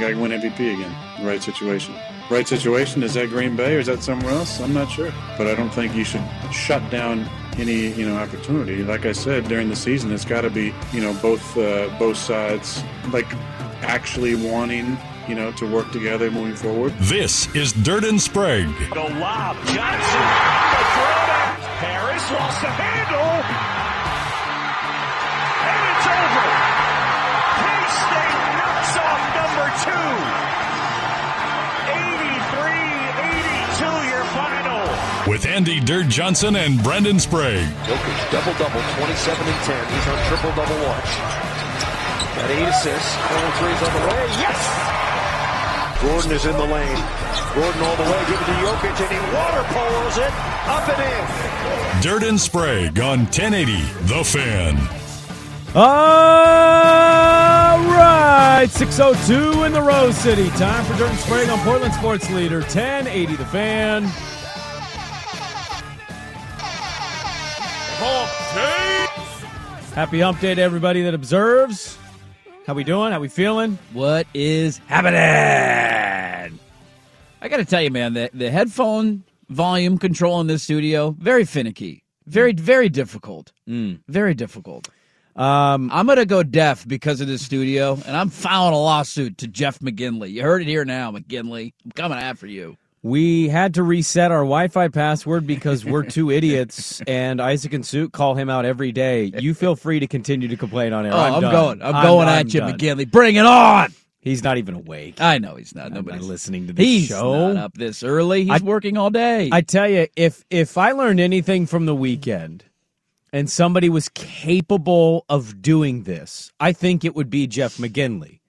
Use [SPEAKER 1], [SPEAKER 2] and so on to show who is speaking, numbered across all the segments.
[SPEAKER 1] You got to win MVP again. Right situation. Right situation. Is that Green Bay or is that somewhere else? I'm not sure. But I don't think you should shut down any you know opportunity. Like I said during the season, it's got to be you know both uh, both sides like actually wanting you know to work together moving forward.
[SPEAKER 2] This is Dirt and Sprague.
[SPEAKER 3] The lob, Johnson, the throwback. Harris lost the handle,
[SPEAKER 2] With Andy Dirt Johnson and Brendan Sprague.
[SPEAKER 4] Jokic double double, 27 and 10. He's on triple double watch. Got eight assists. Corner threes on the way. Yes! Gordon is in the lane. Gordon all the way, give it to Jokic, and he water polos it up and in.
[SPEAKER 2] Dirt and Sprague on 1080 The Fan.
[SPEAKER 5] All right, 602 in the Rose City. Time for Dirt and Sprague on Portland Sports Leader 1080 The Fan. Happy Hump Day to everybody that observes. How we doing? How we feeling?
[SPEAKER 6] What is happening? I got to tell you, man, the, the headphone volume control in this studio, very finicky. Very, very difficult. Very difficult.
[SPEAKER 5] Um,
[SPEAKER 6] I'm going to go deaf because of this studio, and I'm filing a lawsuit to Jeff McGinley. You heard it here now, McGinley. I'm coming after you.
[SPEAKER 5] We had to reset our Wi-Fi password because we're two idiots, and Isaac and Suit call him out every day. You feel free to continue to complain on air.
[SPEAKER 6] Oh, I'm,
[SPEAKER 5] done.
[SPEAKER 6] going. I'm, going
[SPEAKER 5] I'm
[SPEAKER 6] at you,
[SPEAKER 5] done.
[SPEAKER 6] McGinley. Bring it on.
[SPEAKER 5] He's not even awake.
[SPEAKER 6] I know he's not.
[SPEAKER 5] I'm
[SPEAKER 6] Nobody's
[SPEAKER 5] not listening to this
[SPEAKER 6] He's
[SPEAKER 5] show.
[SPEAKER 6] not up this early. He's
[SPEAKER 5] I-
[SPEAKER 6] working all day.
[SPEAKER 5] I tell you, if if I learned anything from the weekend, and somebody was capable of doing this, I think it would be Jeff McGinley.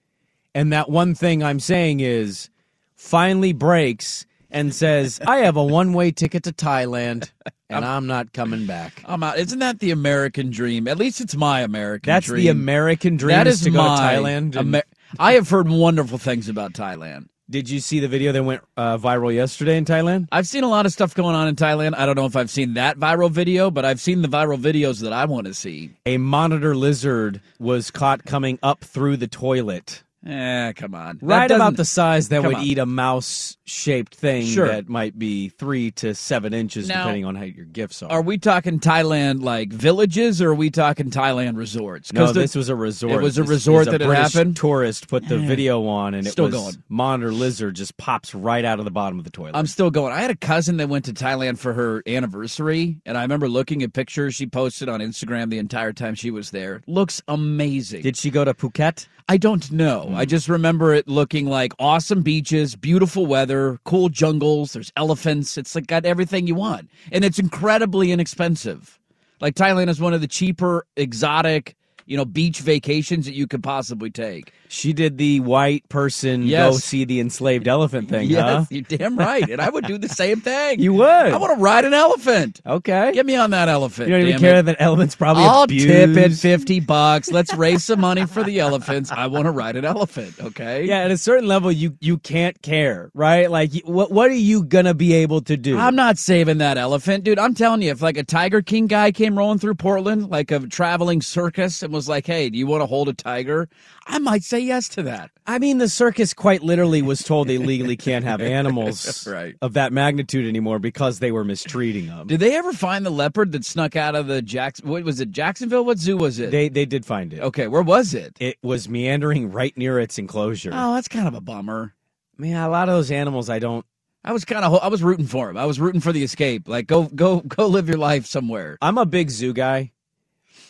[SPEAKER 5] And that one thing I'm saying is, finally breaks and says, "I have a one way ticket to Thailand, and I'm not coming back."
[SPEAKER 6] I'm out. Isn't that the American dream? At least it's my American
[SPEAKER 5] That's
[SPEAKER 6] dream.
[SPEAKER 5] the American dream.
[SPEAKER 6] That
[SPEAKER 5] is
[SPEAKER 6] is
[SPEAKER 5] to go to Thailand. and-
[SPEAKER 6] Amer- I have heard wonderful things about Thailand.
[SPEAKER 5] Did you see the video that went uh, viral yesterday in Thailand?
[SPEAKER 6] I've seen a lot of stuff going on in Thailand. I don't know if I've seen that viral video, but I've seen the viral videos that I want to see.
[SPEAKER 5] A monitor lizard was caught coming up through the toilet.
[SPEAKER 6] Eh, come on.
[SPEAKER 5] Right about the size that would
[SPEAKER 6] on.
[SPEAKER 5] eat a mouse shaped thing
[SPEAKER 6] Sure.
[SPEAKER 5] that might be three to seven inches
[SPEAKER 6] Now,
[SPEAKER 5] depending on how your gifts are.
[SPEAKER 6] Are we talking Thailand like villages, or are we talking Thailand resorts?
[SPEAKER 5] no,
[SPEAKER 6] the-
[SPEAKER 5] this was a resort.
[SPEAKER 6] It was a
[SPEAKER 5] This
[SPEAKER 6] resort that it
[SPEAKER 5] British
[SPEAKER 6] happened?
[SPEAKER 5] Tourist put the
[SPEAKER 6] Eh.
[SPEAKER 5] video on, and it was
[SPEAKER 6] going.
[SPEAKER 5] monitor lizard just pops right out of the bottom of the toilet.
[SPEAKER 6] I'm still going. I had a cousin that went to Thailand for her anniversary, and I remember looking at pictures she posted on Instagram the entire time she was there. Looks amazing.
[SPEAKER 5] Did she go to Phuket?
[SPEAKER 6] I don't know.
[SPEAKER 5] Hmm.
[SPEAKER 6] I just remember it looking like awesome beaches, beautiful weather, cool jungles. There's elephants. It's like got everything you want, and it's incredibly inexpensive. Like Thailand is one of the cheaper, exotic, you know, beach vacations that you could possibly take.
[SPEAKER 5] She did the white person go see the enslaved elephant thing,
[SPEAKER 6] yes,
[SPEAKER 5] huh?
[SPEAKER 6] you're damn right. And I would do the same thing.
[SPEAKER 5] You would.
[SPEAKER 6] I want to ride an elephant.
[SPEAKER 5] Okay.
[SPEAKER 6] Get me on that elephant.
[SPEAKER 5] you don't even care
[SPEAKER 6] it.
[SPEAKER 5] that elephant's probably
[SPEAKER 6] I'll
[SPEAKER 5] abused.
[SPEAKER 6] tip it fifty bucks. Let's raise some money for the elephants. I want to ride an elephant. Okay.
[SPEAKER 5] Yeah, at a certain level, you you can't care, right? Like, what what are you gonna be able to do?
[SPEAKER 6] I'm not saving that elephant, dude. I'm telling you, if like a Tiger King guy came rolling through Portland, like a traveling circus, and was like, "Hey, do you want to hold a tiger?" I might say yes to that.
[SPEAKER 5] I mean, the circus quite literally was told they legally can't have animals
[SPEAKER 6] Right.
[SPEAKER 5] of that magnitude anymore because they were mistreating them.
[SPEAKER 6] Did they ever find the leopard that snuck out of the Jackson? What was it? Jacksonville? What zoo was it?
[SPEAKER 5] They they did find it.
[SPEAKER 6] okay, where was it?
[SPEAKER 5] It was meandering right near its enclosure.
[SPEAKER 6] Oh, that's kind of a bummer.
[SPEAKER 5] Man, a lot of those animals I don't.
[SPEAKER 6] I was kind of I was rooting for him. I was rooting for the escape. Like go go go live your life somewhere.
[SPEAKER 5] I'm a big zoo guy.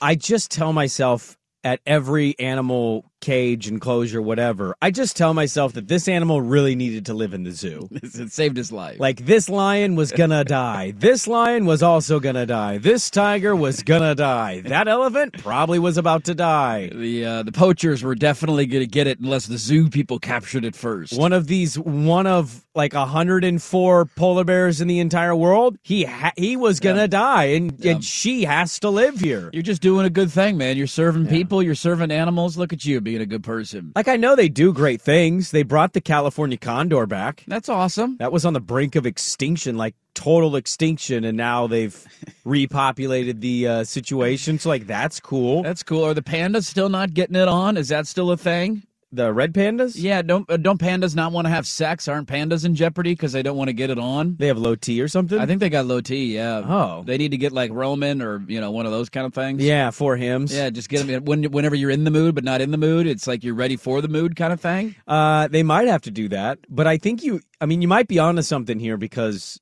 [SPEAKER 5] I just tell myself at every animal cage, enclosure, whatever, I just tell myself that this animal really needed to live in the zoo.
[SPEAKER 6] it saved his life.
[SPEAKER 5] Like this lion was gonna die. This lion was also gonna die. This tiger was gonna die. That elephant probably was about to die.
[SPEAKER 6] the uh, the poachers were definitely to get it unless the zoo people captured it first.
[SPEAKER 5] One of these, one of like 104 polar bears in the entire world. He ha- he was gonna die, and,
[SPEAKER 6] Yeah.
[SPEAKER 5] and she has to live here.
[SPEAKER 6] You're just doing a good thing, man. You're serving people. You're serving animals. Look at you being a good person.
[SPEAKER 5] Like I know they do great things. They brought the California condor back.
[SPEAKER 6] That's awesome.
[SPEAKER 5] That was on the brink of extinction, like total extinction, and now they've repopulated the uh, situation. So like that's cool.
[SPEAKER 6] That's cool. Are the pandas still not getting it on? Is that still a thing?
[SPEAKER 5] The red pandas,
[SPEAKER 6] Yeah. Don't uh, don't pandas not want to have sex? Aren't pandas in jeopardy because they don't want to get it on?
[SPEAKER 5] they have low T or something.
[SPEAKER 6] I think they got low T. Yeah.
[SPEAKER 5] Oh.
[SPEAKER 6] They need to get like Roman or you know one of those kind of things.
[SPEAKER 5] Yeah, four Hims.
[SPEAKER 6] Yeah, just get them when, whenever you're in the mood, but not in the mood. It's like you're ready for the mood kind of thing.
[SPEAKER 5] Uh, they might have to do that, but I think you. I mean, you might be onto something here because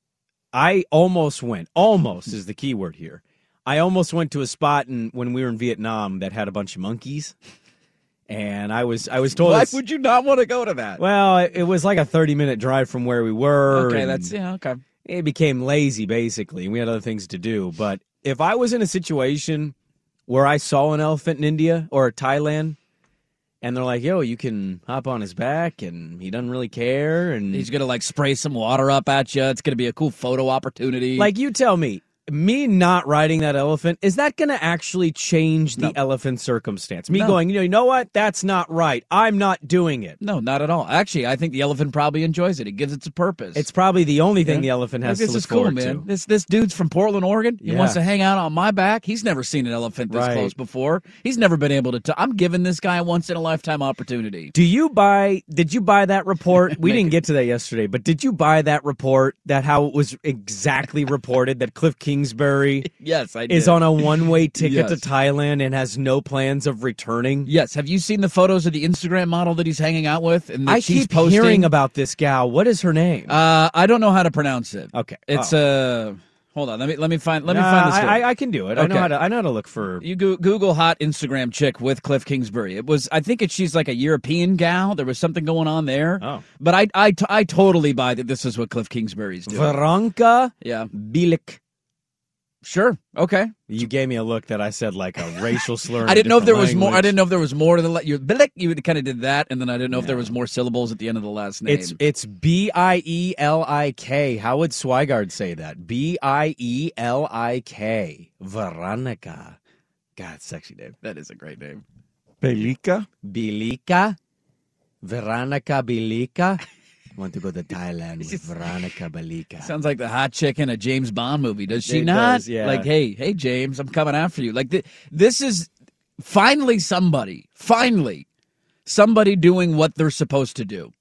[SPEAKER 5] I almost went. Almost is the key word here. I almost went to a spot in, when we were in Vietnam that had a bunch of monkeys, and I was I was told.
[SPEAKER 6] Why would you not want to go to that?
[SPEAKER 5] well, it, it was like a thirty minute drive from where we were.
[SPEAKER 6] okay, that's yeah. Okay.
[SPEAKER 5] It became lazy basically. and We had other things to do, but if I was in a situation where I saw an elephant in India or Thailand. And they're like, "Yo, you can hop on his back, and he doesn't really care." And
[SPEAKER 6] He's gonna like spray some water up at you. It's gonna be a cool photo opportunity.
[SPEAKER 5] Like you tell me, me not riding that elephant is that going to actually change the
[SPEAKER 6] No.
[SPEAKER 5] elephant circumstance? Me
[SPEAKER 6] No.
[SPEAKER 5] going, you know, you know what? That's not right. I'm not doing it.
[SPEAKER 6] no, not at all. Actually, I think the elephant probably enjoys it. It gives it a purpose.
[SPEAKER 5] It's probably the only thing
[SPEAKER 6] Yeah.
[SPEAKER 5] the elephant has
[SPEAKER 6] Like, this is cool, man.
[SPEAKER 5] to.
[SPEAKER 6] This this dude's from Portland, Oregon. He
[SPEAKER 5] Yeah.
[SPEAKER 6] wants to hang out on my back. He's never seen an elephant this
[SPEAKER 5] Right.
[SPEAKER 6] close before. He's never been able to. T- I'm giving this guy a once in a lifetime opportunity.
[SPEAKER 5] Do you buy? Did you buy that report? We didn't get to that yesterday, but did you buy that report? That how it was exactly reported that Cliff Kingsbury
[SPEAKER 6] Yes, I
[SPEAKER 5] is on a one-way ticket to Thailand and has no plans of returning.
[SPEAKER 6] Yes, have you seen the photos of the Instagram model that he's hanging out with? And that
[SPEAKER 5] I
[SPEAKER 6] she's
[SPEAKER 5] keep
[SPEAKER 6] posting?
[SPEAKER 5] hearing about this gal. What is her name?
[SPEAKER 6] Uh, I don't know how to pronounce it.
[SPEAKER 5] Okay.
[SPEAKER 6] it's
[SPEAKER 5] Oh.
[SPEAKER 6] uh, hold on. Let me let me find let me
[SPEAKER 5] Nah,
[SPEAKER 6] find this.
[SPEAKER 5] I, I, I can do it. I know
[SPEAKER 6] Okay.
[SPEAKER 5] how to. I know how to look for.
[SPEAKER 6] You go, Google hot Instagram chick with Cliff Kingsbury. It was, I think, it's she's like a European gal. There was something going on there.
[SPEAKER 5] Oh.
[SPEAKER 6] but I, I, I totally buy that. This is what Cliff Kingsbury's doing.
[SPEAKER 5] Veronka
[SPEAKER 6] yeah,
[SPEAKER 5] Bilik.
[SPEAKER 6] Sure, okay.
[SPEAKER 5] You gave me a look that I said like a racial slur.
[SPEAKER 6] I didn't know if there
[SPEAKER 5] different
[SPEAKER 6] was more. I didn't know if there was more to the. le- You, you kind of did that, and then I didn't know if there was more syllables at the end of the last name.
[SPEAKER 5] It's it's B I E L I K. How would Swigard say that? B I E L I K. Veronica. God, sexy name.
[SPEAKER 6] that is a great name.
[SPEAKER 5] Belika. Bilika. Veronica Bilika. Want to go to Thailand with Veronica Belika.
[SPEAKER 6] Sounds like the hot chick in a James Bond movie. Does she
[SPEAKER 5] It
[SPEAKER 6] not?
[SPEAKER 5] does, yeah.
[SPEAKER 6] Like, hey, hey, James, I'm coming after you. Like, th- this is finally somebody, finally somebody doing what they're supposed to do.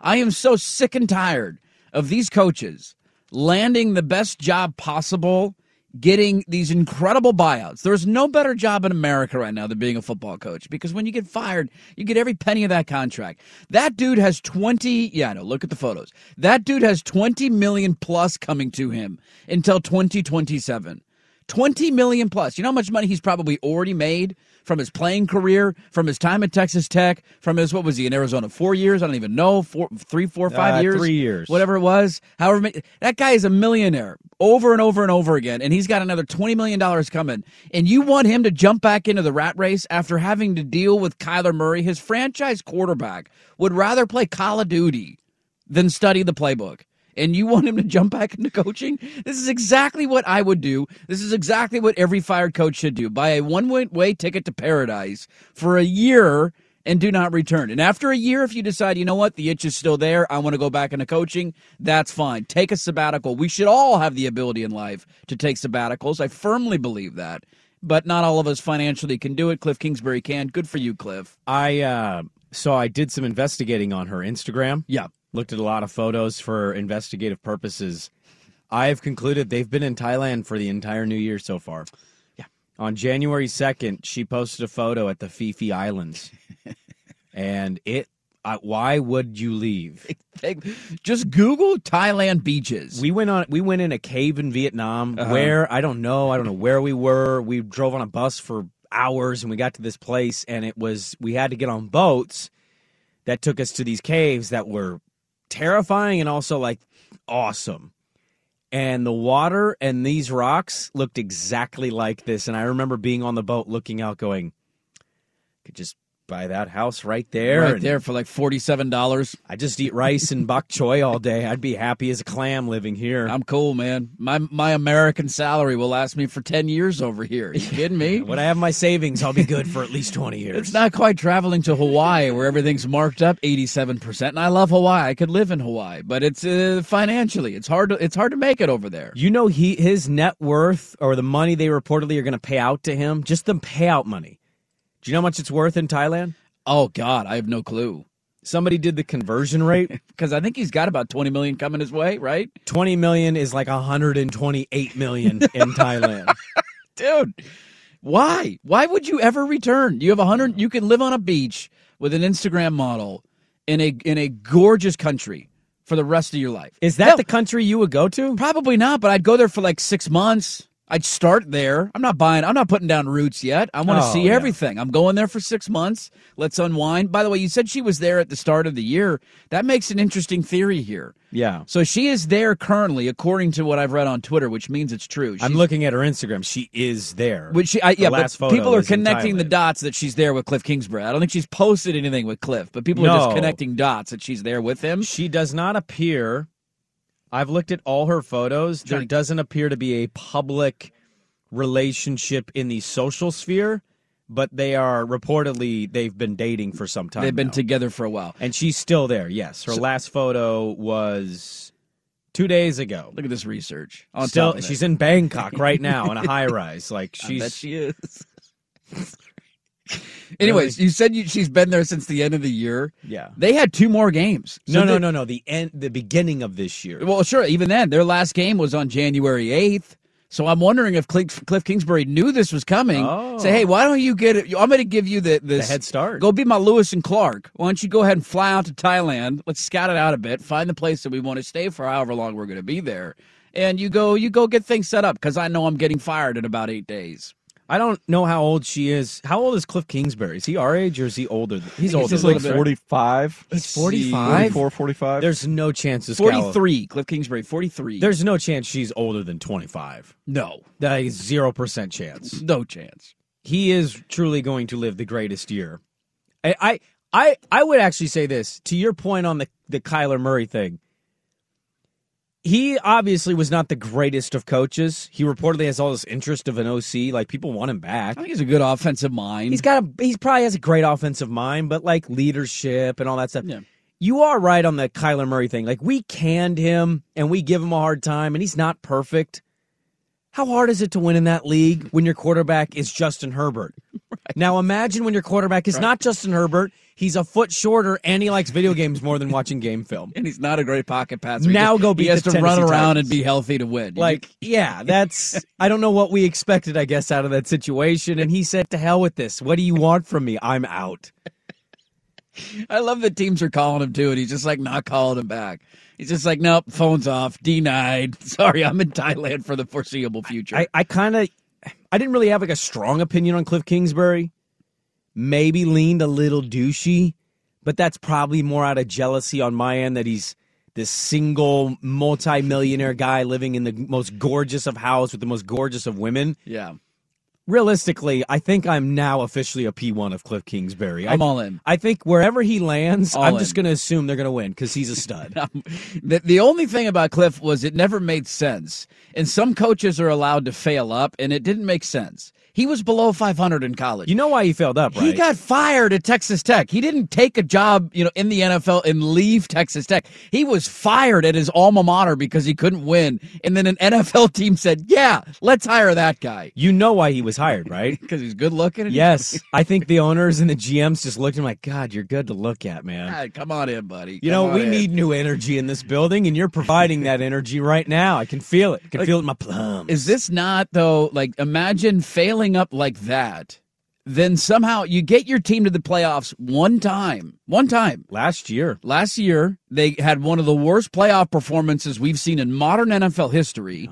[SPEAKER 6] I am so sick and tired of these coaches landing the best job possible, getting these incredible buyouts. There's no better job in America right now than being a football coach because when you get fired, you get every penny of that contract. That dude has 20, yeah, I know, look at the photos. That dude has 20 million plus coming to him until 2027. 20 million plus. You know how much money he's probably already made from his playing career, from his time at Texas Tech, from his, what was he in Arizona? Four years? I don't even know. Four, three, four, five
[SPEAKER 5] Uh,
[SPEAKER 6] years?
[SPEAKER 5] three years.
[SPEAKER 6] Whatever it was. However, many, that guy is a millionaire over and over and over again, and he's got another $20 million coming. And you want him to jump back into the rat race after having to deal with Kyler Murray, his franchise quarterback, would rather play Call of Duty than study the playbook. And you want him to jump back into coaching? This is exactly what I would do. This is exactly what every fired coach should do. Buy a one way ticket to paradise for a year and do not return. And after a year, if you decide, you know what, the itch is still there, I want to go back into coaching, that's fine. Take a sabbatical. We should all have the ability in life to take sabbaticals. I firmly believe that. But not all of us financially can do it. Cliff Kingsbury can. Good for you, Cliff.
[SPEAKER 5] I uh, so I did some investigating on her Instagram.
[SPEAKER 6] Yeah.
[SPEAKER 5] Looked at a lot of photos for investigative purposes. I have concluded they've been in Thailand for the entire new year so far.
[SPEAKER 6] Yeah.
[SPEAKER 5] On January 2nd, she posted a photo at the Phi Phi Islands. and it I, why would you leave?
[SPEAKER 6] Just Google Thailand beaches.
[SPEAKER 5] We went on we went in a cave in Vietnam
[SPEAKER 6] Uh-huh.
[SPEAKER 5] where I don't know, I don't know where we were. We drove on a bus for hours and we got to this place and it was we had to get on boats that took us to these caves that were terrifying and also like awesome. And the water and these rocks looked exactly like this. And I remember being on the boat looking out, going, could just buy that house right there.
[SPEAKER 6] right there for like forty-seven dollars.
[SPEAKER 5] I just eat rice and bok choy all day. I'd be happy as a clam living here.
[SPEAKER 6] I'm cool, man. My my American salary will last me for ten years over here. You kidding me?
[SPEAKER 5] when I have my savings, I'll be good for at least 20 years.
[SPEAKER 6] It's not quite traveling to Hawaii where everything's marked up 87%. And I love Hawaii. I could live in Hawaii, but it's uh, financially, it's hard to it's hard to make it over there.
[SPEAKER 5] You know he his net worth or the money they reportedly are going to pay out to him, just the payout money. Do you know how much it's worth in Thailand?
[SPEAKER 6] Oh god, I have no clue.
[SPEAKER 5] Somebody did the conversion rate.
[SPEAKER 6] Cuz I think he's got about 20 million coming his way, right?
[SPEAKER 5] 20 million is like 128 million in Thailand.
[SPEAKER 6] Dude, why? Why would you ever return? You have a 100 you can live on a beach with an Instagram model in a in a gorgeous country for the rest of your life.
[SPEAKER 5] Is that
[SPEAKER 6] Hell,
[SPEAKER 5] the country you would go to?
[SPEAKER 6] Probably not, but I'd go there for like six months. I'd start there. I'm not buying. I'm not putting down roots yet. I want to
[SPEAKER 5] Oh,
[SPEAKER 6] see
[SPEAKER 5] yeah.
[SPEAKER 6] everything. I'm going there for six months. Let's unwind. By the way, you said she was there at the start of the year. That makes an interesting theory here.
[SPEAKER 5] Yeah.
[SPEAKER 6] So she is there currently, according to what I've read on Twitter, which means it's true.
[SPEAKER 5] I'm looking at her Instagram. She is there.
[SPEAKER 6] Which she, I, yeah, but people are connecting the dots that she's there with Cliff Kingsbury. I don't think she's posted anything with Cliff, but people are just connecting dots that she's there with him.
[SPEAKER 5] She does not appear. I've looked at all her photos. There doesn't appear to be a public relationship in the social sphere, but they are reportedly they've been dating for some time.
[SPEAKER 6] They've been
[SPEAKER 5] now.
[SPEAKER 6] together for a while.
[SPEAKER 5] and she's still there. Yes, her
[SPEAKER 6] So-
[SPEAKER 5] last photo was two days ago.
[SPEAKER 6] Look at this research. On
[SPEAKER 5] Still, she's in Bangkok right now in a high rise. Like
[SPEAKER 6] I bet
[SPEAKER 5] she's
[SPEAKER 6] she is. Anyways, you said you, she's been there since the end of the year.
[SPEAKER 5] yeah.
[SPEAKER 6] They had two more games. So
[SPEAKER 5] No, no,
[SPEAKER 6] they-
[SPEAKER 5] no, no. The end, the beginning of this year.
[SPEAKER 6] Well, sure. Even then, their last game was on January eighth. So I'm wondering if Cliff, Cliff Kingsbury knew this was coming.
[SPEAKER 5] Oh.
[SPEAKER 6] Say, hey, oh. why don't you get it? I'm going to give you the
[SPEAKER 5] the head start.
[SPEAKER 6] Go be my Lewis and Clark. Why don't you go ahead and fly out to Thailand? Let's scout it out a bit. Find the place that we want to stay for however long we're going to be there. And you go, you go get things set up because I know I'm getting fired in about eight days.
[SPEAKER 5] I don't know how old she is. How old is Cliff Kingsbury? Is he our age or is he older? He's
[SPEAKER 6] He's
[SPEAKER 5] older.
[SPEAKER 6] just
[SPEAKER 5] than
[SPEAKER 6] like
[SPEAKER 5] us,
[SPEAKER 7] like
[SPEAKER 5] right?
[SPEAKER 7] 45.
[SPEAKER 5] He's 45?
[SPEAKER 7] 44, 45.
[SPEAKER 5] There's no chance this gal-
[SPEAKER 6] Forty-three. Cliff Kingsbury, forty-three.
[SPEAKER 5] There's no chance she's older than 25.
[SPEAKER 6] no,
[SPEAKER 5] That is zero percent chance.
[SPEAKER 6] no chance.
[SPEAKER 5] He is truly going to live the greatest year. I, I, I, I would actually say this to your point on the the Kyler Murray thing. He obviously was not the greatest of coaches. He reportedly has all this interest of an OC. Like people want him back.
[SPEAKER 6] I think he's a good offensive mind.
[SPEAKER 5] He's got a he's probably has a great offensive mind, but like leadership and all that stuff.
[SPEAKER 6] Yeah.
[SPEAKER 5] You are right on the Kyler Murray thing. Like we canned him and we give him a hard time and he's not perfect. How hard is it to win in that league when your quarterback is Justin Herbert? Now imagine when your quarterback is not Justin Herbert, he's a foot shorter and he likes video games more than watching game film.
[SPEAKER 6] and he's not a great pocket passer.
[SPEAKER 5] Now
[SPEAKER 6] he,
[SPEAKER 5] go
[SPEAKER 6] He
[SPEAKER 5] beat
[SPEAKER 6] has
[SPEAKER 5] the
[SPEAKER 6] to run around
[SPEAKER 5] Titans.
[SPEAKER 6] and be healthy to win.
[SPEAKER 5] Like, yeah, that's I don't know what we expected, I guess, out of that situation. And he said, To hell with this. What do you want from me? I'm out.
[SPEAKER 6] I love that teams are calling him too, and he's just like not calling him back. He's just like, nope, phone's off, denied. Sorry, I'm in Thailand for the foreseeable future.
[SPEAKER 5] I, I kind of, I didn't really have like a strong opinion on Cliff Kingsbury. Maybe leaned a little douchey, but that's probably more out of jealousy on my end that he's this single multi-millionaire guy living in the most gorgeous of house with the most gorgeous of women.
[SPEAKER 6] yeah,
[SPEAKER 5] Realistically, I think I'm now officially a P1 of Cliff Kingsbury.
[SPEAKER 6] I'm
[SPEAKER 5] I,
[SPEAKER 6] all in.
[SPEAKER 5] I think wherever he lands,
[SPEAKER 6] All
[SPEAKER 5] I'm just going to assume they're going to win because he's a stud.
[SPEAKER 6] the, the only thing about Cliff was it never made sense. And some coaches are allowed to fail up, and it didn't make sense. He was below 500 in college.
[SPEAKER 5] you know why he failed up, right?
[SPEAKER 6] He got fired at Texas Tech. He didn't take a job, you know, in the NFL and leave Texas Tech. He was fired at his alma mater because he couldn't win. And then an NFL team said, "Yeah, let's hire that guy
[SPEAKER 5] you know why he was hired, right?
[SPEAKER 6] because he's good looking."
[SPEAKER 5] Yes, I think the owners and the GMs just looked at him like, God, you're good to look at, man.
[SPEAKER 6] Ah, come on in, buddy.
[SPEAKER 5] You
[SPEAKER 6] Come
[SPEAKER 5] know, we
[SPEAKER 6] in.
[SPEAKER 5] need new energy in this building, and you're providing that energy right now. I can feel it. I can
[SPEAKER 6] Like,
[SPEAKER 5] feel it in my plums.
[SPEAKER 6] Is this not though? Like, imagine failing up like that. Then somehow you get your team to the playoffs one time. One time.
[SPEAKER 5] last year?
[SPEAKER 6] Last year, they had one of the worst playoff performances we've seen in modern NFL history.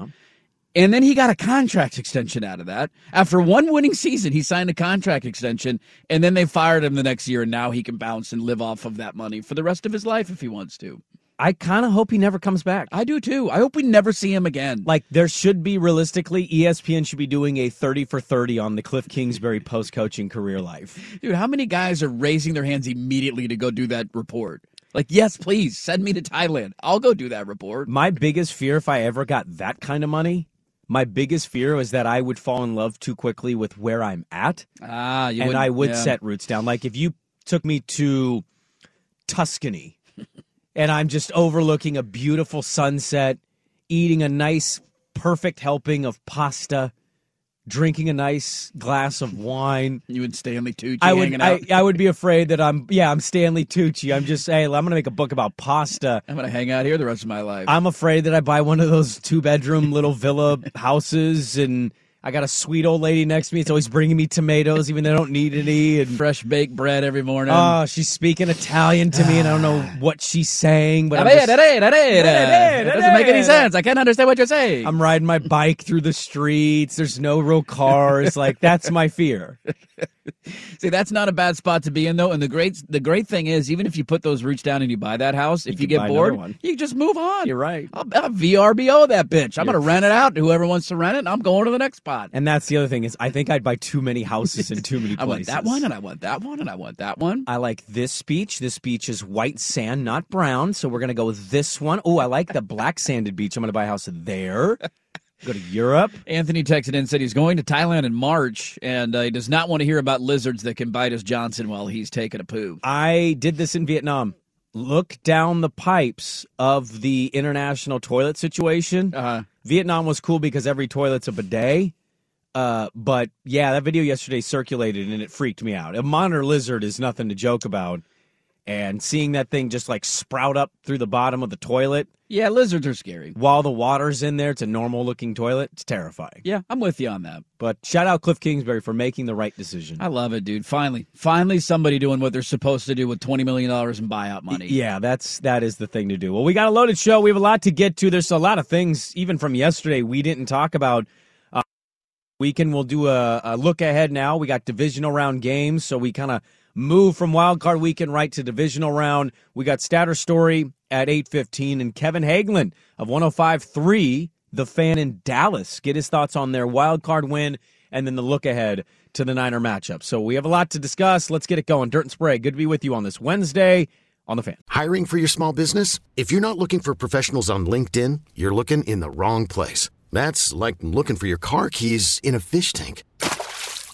[SPEAKER 6] And then he got a contract extension out of that. After one winning season, he signed a contract extension, and then they fired him the next year, and now he can bounce and live off of that money for the rest of his life if he wants to.
[SPEAKER 5] I kind of hope he never comes back.
[SPEAKER 6] I do too. I hope we never see him again.
[SPEAKER 5] Like there should be realistically, ESPN should be doing a thirty for thirty on the Cliff Kingsbury post coaching career life.
[SPEAKER 6] Dude, how many guys are raising their hands immediately to go do that report? Like, yes, please send me to Thailand. I'll go do that report.
[SPEAKER 5] My biggest fear, if I ever got that kind of money, my biggest fear was that I would fall in love too quickly with where I'm at,
[SPEAKER 6] Ah, you
[SPEAKER 5] and I would
[SPEAKER 6] yeah.
[SPEAKER 5] set roots down. Like if you took me to Tuscany, and I'm just overlooking a beautiful sunset, eating a nice, perfect helping of pasta, drinking a nice glass of wine.
[SPEAKER 6] You and Stanley Tucci
[SPEAKER 5] I would
[SPEAKER 6] hanging
[SPEAKER 5] I,
[SPEAKER 6] out.
[SPEAKER 5] I would be afraid that I'm yeah I'm Stanley Tucci. I'm just hey I'm gonna make a book about pasta.
[SPEAKER 6] I'm gonna hang out here the rest of my life.
[SPEAKER 5] I'm afraid that I buy one of those two bedroom little villa houses and I got a sweet old lady next to me. It's always bringing me tomatoes even though I don't need any. And
[SPEAKER 6] Fresh baked bread every morning.
[SPEAKER 5] oh, she's speaking Italian to me and I don't know ah. what she's saying. But I'm,
[SPEAKER 6] It doesn't make any sense. I can't understand what you're saying.
[SPEAKER 5] I'm riding my bike through the streets. There's no real cars. Like that's my fear.
[SPEAKER 6] See, that's not a bad spot to be in, though. And the great, the great thing is, even if you put those roots down and you buy that house, if you, get bored, you just move on.
[SPEAKER 5] You're right.
[SPEAKER 6] I'll, I'll VRBO that bitch. I'm going to rent it out to whoever wants to rent it. and I'm going to the next spot.
[SPEAKER 5] And that's the other thing is I think I'd buy too many houses in too many
[SPEAKER 6] I want
[SPEAKER 5] places.
[SPEAKER 6] that one, and I want that one, and I want that one.
[SPEAKER 5] I like this beach. This beach is white sand, not brown. So we're gonna go with this one. Oh, I like the black sanded beach. I'm gonna buy a house there. Go to Europe.
[SPEAKER 6] Anthony texted in said he's going to Thailand in March, and uh, he does not want to hear about lizards that can bite his Johnson while he's taking a poo.
[SPEAKER 5] I did this in Vietnam. Look down the pipes of the international toilet situation.
[SPEAKER 6] Uh-huh.
[SPEAKER 5] Vietnam was cool because every toilet's a bidet. Uh, but yeah, that video yesterday circulated and it freaked me out. A monitor lizard is nothing to joke about. And seeing that thing just like sprout up through the bottom of the toilet
[SPEAKER 6] Yeah, lizards are scary.
[SPEAKER 5] while the water's in there, it's a normal looking toilet. It's terrifying.
[SPEAKER 6] Yeah, I'm with you on that.
[SPEAKER 5] But shout out Cliff Kingsbury for making the right decision.
[SPEAKER 6] I love it, dude. Finally, finally, somebody doing what they're supposed to do with twenty million dollars in buyout money.
[SPEAKER 5] Yeah, that's that is the thing to do. Well, we got a loaded show. We have a lot to get to. There's a lot of things even from yesterday we didn't talk about. Uh, weekend we'll do a, a look ahead now. We got divisional round games, so we kind of move from wild card weekend right to divisional round. We got Statter Story at 8:15 and Kevin Hagelin of 105.3 The Fan in Dallas get his thoughts on their wild card win and then the look ahead to the Niner matchup. So we have a lot to discuss. Let's get it going. Dirt and Sprague, good to be with you on this Wednesday on the Fan.
[SPEAKER 7] Hiring for your small business? If you're not looking for professionals on LinkedIn, you're looking in the wrong place. That's like looking for your car keys in a fish tank.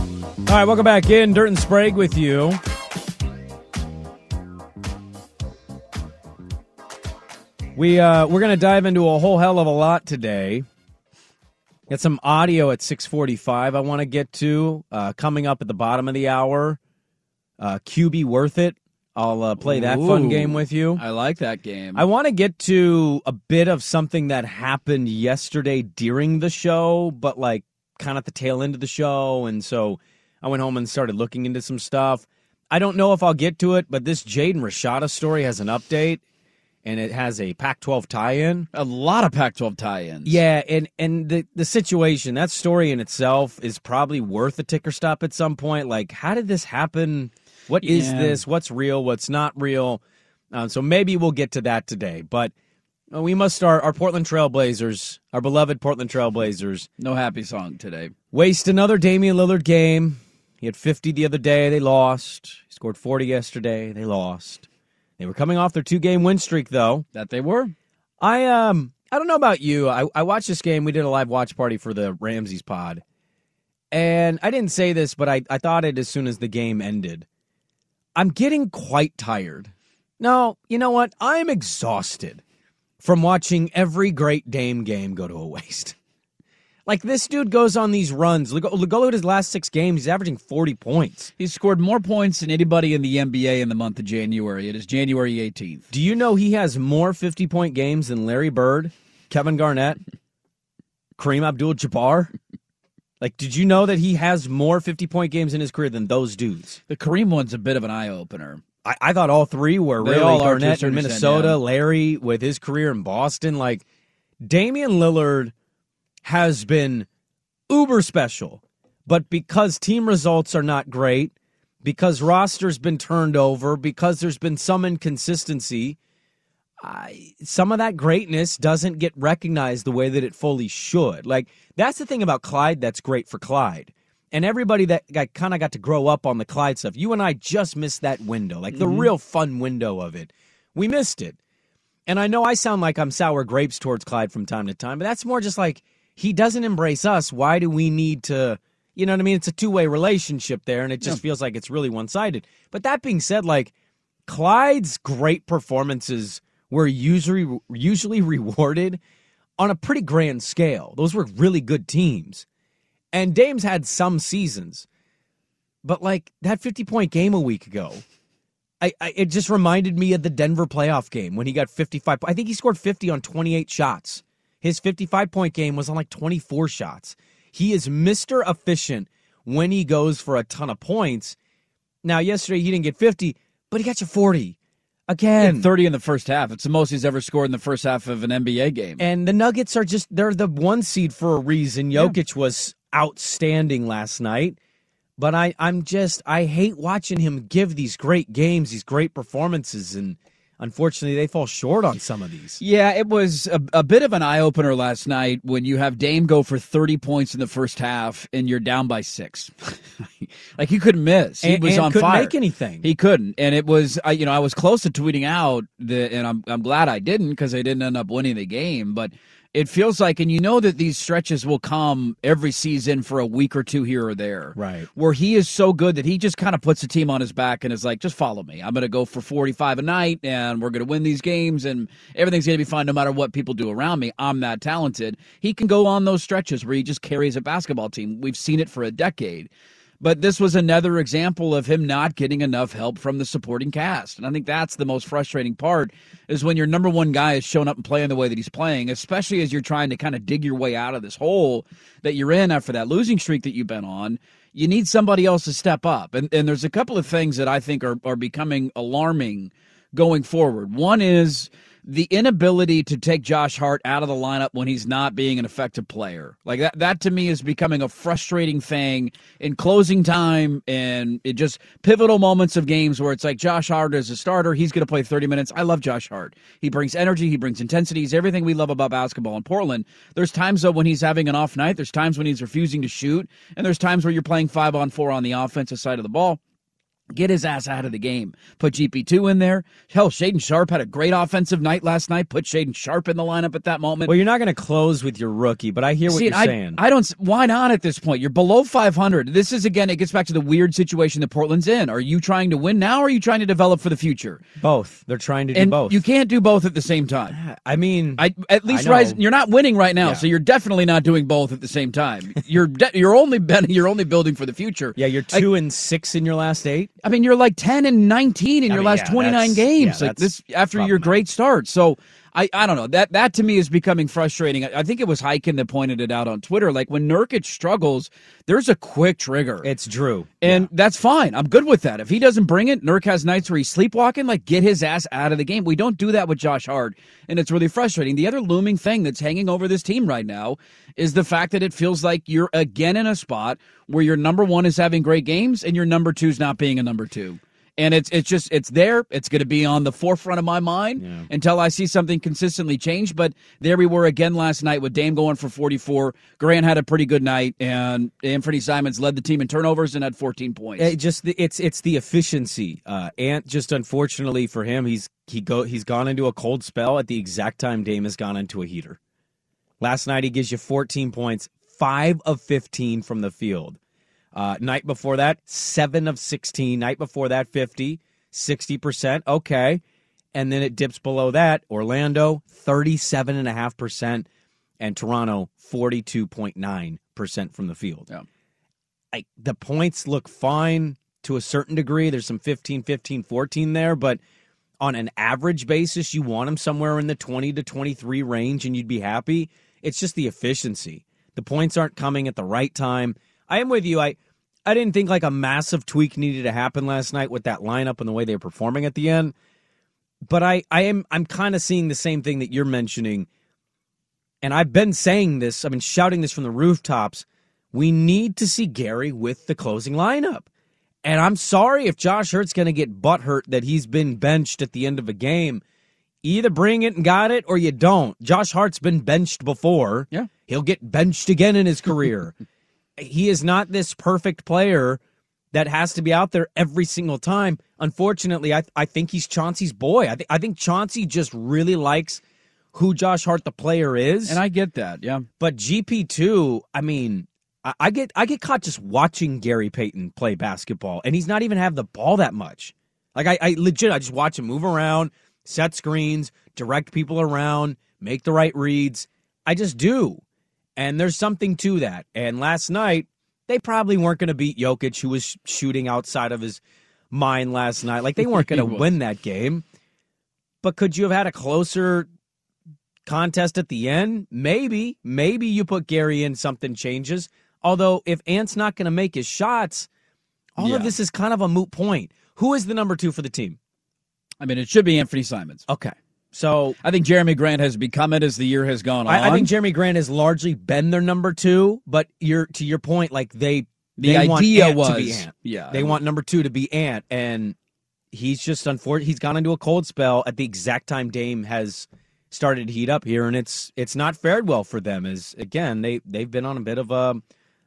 [SPEAKER 5] All right, welcome back in. Dirt and Sprague with you. We uh we're gonna dive into a whole hell of a lot today. Got some audio at six forty five I want to get to. Uh coming up at the bottom of the hour. Uh QB worth it. I'll uh, play that fun game with you.
[SPEAKER 6] I like that game.
[SPEAKER 5] I want to get to a bit of something that happened yesterday during the show, but like kind of at the tail end of the show. And so I went home and started looking into some stuff. I don't know if I'll get to it, but this Jaden Rashada story has an update, and it has a Pac-12 tie-in.
[SPEAKER 6] A lot of Pac-12 tie-ins.
[SPEAKER 5] Yeah, and and the the situation, that story in itself is probably worth a ticker stop at some point. Like, how did this happen? What is
[SPEAKER 6] Yeah.
[SPEAKER 5] this? What's real? What's not real? Um, so maybe we'll get to that today, but. Uh, We must start our Portland Trailblazers, our beloved Portland Trailblazers,
[SPEAKER 6] No happy song today.
[SPEAKER 5] waste another Damian Lillard game. He had 50 the other day. They lost. He scored 40 yesterday. They lost. They were coming off their two game win streak, though.
[SPEAKER 6] That they were.
[SPEAKER 5] I um I don't know about you. I, I watched this game. We did a live watch party for the Ramses pod. And I didn't say this, but I, I thought it as soon as the game ended. I'm getting quite tired. No, you know what? I'm exhausted from watching every great Dame game go to a waste. Like this dude goes on these runs. Look, look look at his last six games. He's averaging 40 points.
[SPEAKER 6] He's scored more points than anybody in the NBA in the month of January. It is January 18th.
[SPEAKER 5] Do you know he has more 50 point games than Larry Bird, Kevin Garnett, Kareem Abdul Jabbar? Like, did you know that he has more 50 point games in his career than those dudes?
[SPEAKER 6] The Kareem one's a bit of an eye opener.
[SPEAKER 5] I, I thought all three were
[SPEAKER 6] They
[SPEAKER 5] really Garnett in Minnesota,
[SPEAKER 6] yeah.
[SPEAKER 5] Larry with his career in Boston. Like, Damian Lillard has been uber special, but because team results are not great, because roster's been turned over, because there's been some inconsistency, I, some of that greatness doesn't get recognized the way that it fully should. Like that's the thing about Clyde that's great for Clyde. And everybody that got, kind of got to grow up on the Clyde stuff, you and I just missed that window, like the mm-hmm. real fun window of it. We missed it. And I know I sound like I'm sour grapes towards Clyde from time to time, but that's more just like he doesn't embrace us. Why do we need to? You know what I mean? It's a two way relationship there, and it just feels like it's really one sided. But that being said, like Clyde's great performances were usually usually rewarded on a pretty grand scale. Those were really good teams. And Dame's had some seasons. But like that 50 point game a week ago, I, I it just reminded me of the Denver playoff game when he got 55. I think he scored 50 on 28 shots. His 55 point game was on like 24 shots. He is Mr. Efficient when he goes for a ton of points. Now, yesterday he didn't get 50, but he got you 40 again.
[SPEAKER 6] And 30 in the first half. It's the most he's ever scored in the first half of an NBA game.
[SPEAKER 5] And the Nuggets are just, they're the one seed for a reason. Jokic was outstanding last night. But I, I'm just, I hate watching him give these great games, these great performances. And unfortunately, they fall short on some of these.
[SPEAKER 6] Yeah, it was a, a bit of an eye opener last night when you have Dame go for 30 points in the first half and you're down by six. like he couldn't miss. He
[SPEAKER 5] And-
[SPEAKER 6] was
[SPEAKER 5] and
[SPEAKER 6] on
[SPEAKER 5] couldn't
[SPEAKER 6] fire.
[SPEAKER 5] make anything.
[SPEAKER 6] He couldn't, and it was I, you know I was close to tweeting out the, and I'm I'm glad I didn't because they didn't end up winning the game, but. It feels like, and you know that these stretches will come every season for a week or two here or there.
[SPEAKER 5] Right.
[SPEAKER 6] Where he is so good that he just kind of puts the team on his back and is like, just follow me. I'm going to go for 45 a night and we're going to win these games and everything's going to be fine no matter what people do around me. I'm that talented. He can go on those stretches where he just carries a basketball team. We've seen it for a decade. But this was another example of him not getting enough help from the supporting cast. And I think that's the most frustrating part is when your number one guy is showing up and playing the way that he's playing, especially as you're trying to kind of dig your way out of this hole that you're in after that losing streak that you've been on. You need somebody else to step up. And and there's a couple of things that I think are, are becoming alarming going forward. One is the inability to take Josh Hart out of the lineup when he's not being an effective player. Like that that to me is becoming a frustrating thing in closing time and it just pivotal moments of games where it's like Josh Hart is a starter, he's going to play 30 minutes. I love Josh Hart. He brings energy, he brings intensity, he's everything we love about basketball in Portland. There's times though when he's having an off night, there's times when he's refusing to shoot, and there's times where you're playing 5 on 4 on the offensive side of the ball. Get his ass out of the game. Put GP2 in there. Hell, Shaedon Sharpe had a great offensive night last night. Put Shaedon Sharpe in the lineup at that moment.
[SPEAKER 5] Well, you're not going to close with your rookie, but I hear what
[SPEAKER 6] See,
[SPEAKER 5] you're
[SPEAKER 6] I,
[SPEAKER 5] saying.
[SPEAKER 6] I don't. Why not at this point? You're below 500. This is again. It gets back to the weird situation that Portland's in. Are you trying to win now, or are you trying to develop for the future?
[SPEAKER 5] both. They're trying to do
[SPEAKER 6] And
[SPEAKER 5] both.
[SPEAKER 6] you can't do both at the same time.
[SPEAKER 5] Ah, I mean,
[SPEAKER 6] I at least
[SPEAKER 5] know.
[SPEAKER 6] rise. You're not winning right now,
[SPEAKER 5] Yeah.
[SPEAKER 6] so you're definitely not doing both at the same time. You're de- you're only ben- you're only building for the future.
[SPEAKER 5] yeah, you're two and six in your last eight.
[SPEAKER 6] I mean, you're like 10 and 19 in
[SPEAKER 5] I
[SPEAKER 6] your
[SPEAKER 5] mean,
[SPEAKER 6] last
[SPEAKER 5] yeah,
[SPEAKER 6] 29 games.
[SPEAKER 5] yeah,
[SPEAKER 6] like this after your great start. So I, I don't know that that to me is becoming frustrating. I, I think it was Highkin that pointed it out on Twitter. Like when Nurkic struggles, there's a quick trigger.
[SPEAKER 5] It's Drew,
[SPEAKER 6] and yeah. that's fine. I'm good with that. If he doesn't bring it, Nurk has nights where he's sleepwalking. Like get his ass out of the game. We don't do that with Josh Hart, and it's really frustrating. The other looming thing that's hanging over this team right now is the fact that it feels like you're again in a spot where your number one is having great games and your number two is not being a number two and it's it's just it's there. It's going to be on the forefront of my mind yeah. until I see something consistently change. But there we were again last night with Dame going for 44. Grant had a pretty good night, and Anthony Simons led the team in turnovers and had 14 points.
[SPEAKER 5] It just it's it's the efficiency. Uh, Ant just unfortunately for him, he's he go he's gone into a cold spell at the exact time Dame has gone into a heater. Last night he gives you 14 points, five of 15 from the field. Uh, night before that, 7 of 16. Night before that, 50, 60%. Okay. And then it dips below that. Orlando, 37.5%. And Toronto, 42.9% from the field.
[SPEAKER 6] Yeah.
[SPEAKER 5] I, the points look fine to a certain degree. There's some 15, 15, 14 there, but on an average basis, you want them somewhere in the 20 to 23 range and you'd be happy. It's just the efficiency. The points aren't coming at the right time. I am with you. I I didn't think like a massive tweak needed to happen last night with that lineup and the way they were performing at the end. But I, I am I'm kind of seeing the same thing that you're mentioning. And I've been saying this, I've been shouting this from the rooftops. We need to see Gary with the closing lineup. And I'm sorry if Josh Hart's going to get butthurt that he's been benched at the end of a game. Either bring it and got it or you don't. Josh Hart's been benched before.
[SPEAKER 6] Yeah.
[SPEAKER 5] He'll get benched again in his career. he is not this perfect player that has to be out there every single time. Unfortunately, I I think he's Chauncey's boy. I think I think Chauncey just really likes who Josh Hart the player is,
[SPEAKER 6] and I get that. Yeah,
[SPEAKER 5] but GP two, I mean. I, I get I get caught just watching Gary Payton play basketball, and he's not even have the ball that much. Like I, I legit, I just watch him move around, set screens, direct people around, make the right reads. I just do. And there's something to that. And last night, they probably weren't going to beat Jokic, who was shooting outside of his mind last night. Like they weren't going to win that game. But could you have had a closer contest at the end? Maybe. Maybe you put Gary in, something changes. Although, if Ant's not going to make his shots, all yeah. of this is kind of a moot point. Who is the number two for the team?
[SPEAKER 6] I mean, it should be Anthony Simons.
[SPEAKER 5] Okay. So
[SPEAKER 6] I think Jerami Grant has become it as the year has gone on.
[SPEAKER 5] I, I think Jerami Grant has largely been their number two, but you're to your point, like they
[SPEAKER 6] the
[SPEAKER 5] they
[SPEAKER 6] idea
[SPEAKER 5] was to be Ant.
[SPEAKER 6] yeah
[SPEAKER 5] they want number two to be Ant, and he's just unfortunate. He's gone into a cold spell at the exact time Dame has started to heat up here, and it's it's not fared well for them. As again, they they've been on a bit of a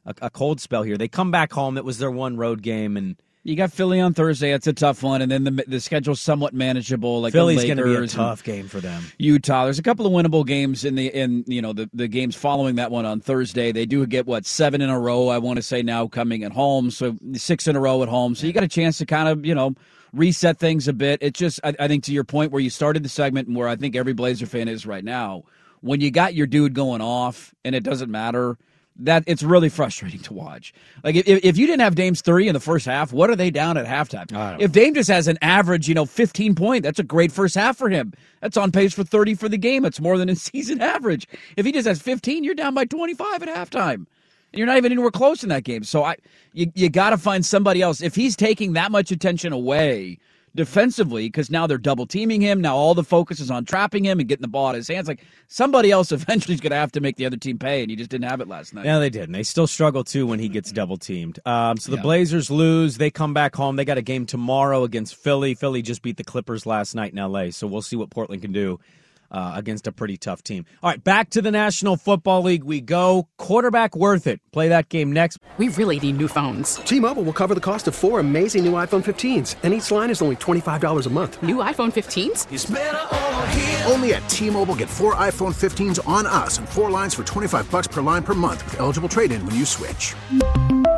[SPEAKER 5] a, a cold spell here. They come back home. It was their one road game, and
[SPEAKER 6] you got Philly on Thursday. It's a tough one, and then the the schedule's somewhat manageable. Like
[SPEAKER 5] Philly's going to be a tough game for them.
[SPEAKER 6] Utah. There's a couple of winnable games in the in you know the the games following that one on Thursday. They do get what seven in a row. I want to say now coming at home, so six in a row at home. So you got a chance to kind of you know reset things a bit. It just I, I think to your point where you started the segment and where I think every Blazer fan is right now. When you got your dude going off, and it doesn't matter that it's really frustrating to watch. Like if, if you didn't have Dame's three in the first half, what are they down at halftime? If Dame just has an average, you know, 15 point, that's a great first half for him. That's on pace for 30 for the game. It's more than a season average. If he just has 15, you're down by 25 at halftime. And you're not even anywhere close in that game. So I you, you got to find somebody else. If he's taking that much attention away defensively because now they're double teaming him. Now all the focus is on trapping him and getting the ball out of his hands. Like somebody else eventually is going to have to make the other team pay, and he just didn't have it last night.
[SPEAKER 5] Yeah, they did. And they still struggle too when he gets double teamed. Um, so the yeah. Blazers lose. They come back home. They got a game tomorrow against Philly. Philly just beat the Clippers last night in L.A. So we'll see what Portland can do uh, against a pretty tough team. All right, back to the National Football League we go. Quarterback worth it. Play that game next.
[SPEAKER 8] We really need new phones.
[SPEAKER 9] T Mobile will cover the cost of four amazing new iPhone 15s, and each line is only $25 a month.
[SPEAKER 8] New iPhone 15s?
[SPEAKER 10] Only at T Mobile get four iPhone 15s on us and four lines for 25 bucks per line per month with eligible trade in when you switch.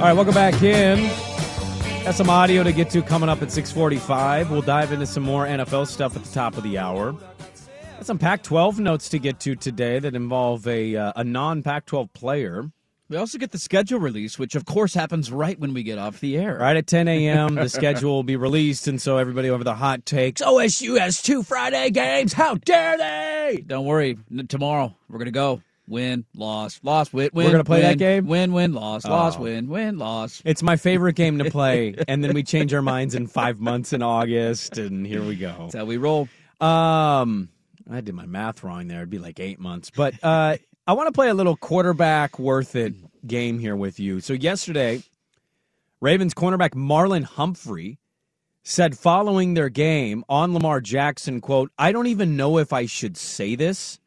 [SPEAKER 5] All right, welcome back in. Got some audio to get to coming up at 645. We'll dive into some more NFL stuff at the top of the hour. Got some Pac-12 notes to get to today that involve a, uh, a non-Pac-12 player.
[SPEAKER 6] We also get the schedule release, which of course happens right when we get off the air.
[SPEAKER 5] Right at 10 a.m., the schedule will be released, and so everybody over the hot takes, OSU has two Friday games. How dare they?
[SPEAKER 6] Don't worry. Tomorrow we're gonna go. Win, loss, loss, win, win.
[SPEAKER 5] We're gonna play
[SPEAKER 6] win,
[SPEAKER 5] that game?
[SPEAKER 6] Win, win, loss, loss,
[SPEAKER 5] Oh.
[SPEAKER 6] win, win, loss.
[SPEAKER 5] It's my favorite game to play, and then we change our minds in five months in August, and here we go.
[SPEAKER 6] That's how we roll.
[SPEAKER 5] Um, I did my math wrong there. It'd be like eight months, but uh, I want to play a little quarterback worth it game here with you. So yesterday, Ravens cornerback Marlon Humphrey said following their game on Lamar Jackson, quote, I don't even know if I should say this,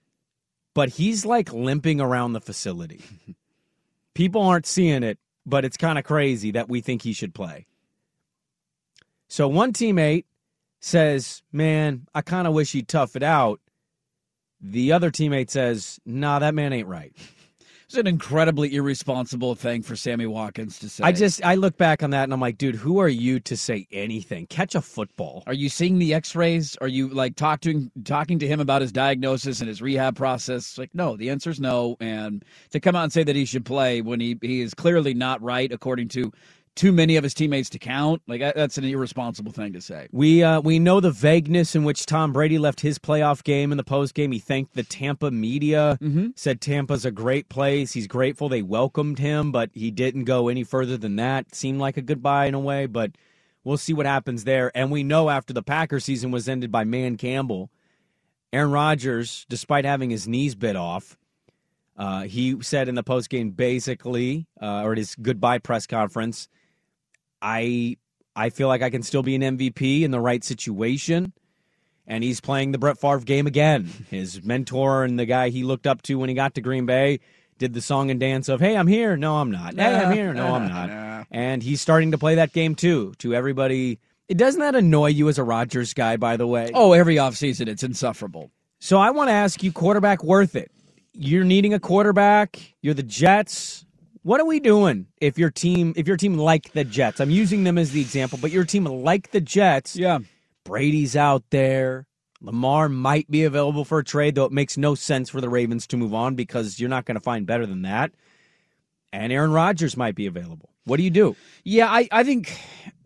[SPEAKER 5] but he's like limping around the facility. People aren't seeing it, but it's kind of crazy that we think he should play. So one teammate says, Man, I kind of wish he'd tough it out. The other teammate says, Nah, that man ain't right.
[SPEAKER 6] It's an incredibly irresponsible thing for Sammy Watkins to say.
[SPEAKER 5] I just I look back on that and I'm like, dude, who are you to say anything? Catch a football.
[SPEAKER 6] Are you seeing the X-rays? Are you like talking talking to him about his diagnosis and his rehab process? Like, no. The answer is no. And to come out and say that he should play when he he is clearly not right, according to too many of his teammates to count, like that's an irresponsible thing to say.
[SPEAKER 5] We uh, we know the vagueness in which Tom Brady left his playoff game in the post game. He thanked the Tampa media, said Tampa's a great place. He's grateful they welcomed him, but he didn't go any further than that. Seemed like a goodbye in a way, but we'll see what happens there. And we know after the Packers season was ended by Dan Campbell, Aaron Rodgers, despite having his knees bit off, uh, he said in the post game basically, uh, or at his goodbye press conference, I I feel like I can still be an MVP in the right situation. And he's playing the Brett Favre game again. His mentor and the guy he looked up to when he got to Green Bay did the song and dance of, hey, I'm here. No, I'm not. Hey, I'm here. No, I'm not. And he's starting to play that game too, to everybody. It doesn't that annoy you as a Rodgers guy, by the way?
[SPEAKER 6] Oh, every offseason it's insufferable.
[SPEAKER 5] So I want to ask you, quarterback worth it? You're needing a quarterback. You're the Jets. What are we doing if your team if your team like the Jets? I'm using them as the example, but your team like the Jets.
[SPEAKER 6] Yeah.
[SPEAKER 5] Brady's out there. Lamar might be available for a trade, though it makes no sense for the Ravens to move on because you're not going to find better than that. And Aaron Rodgers might be available. What do you do?
[SPEAKER 6] Yeah, I, I think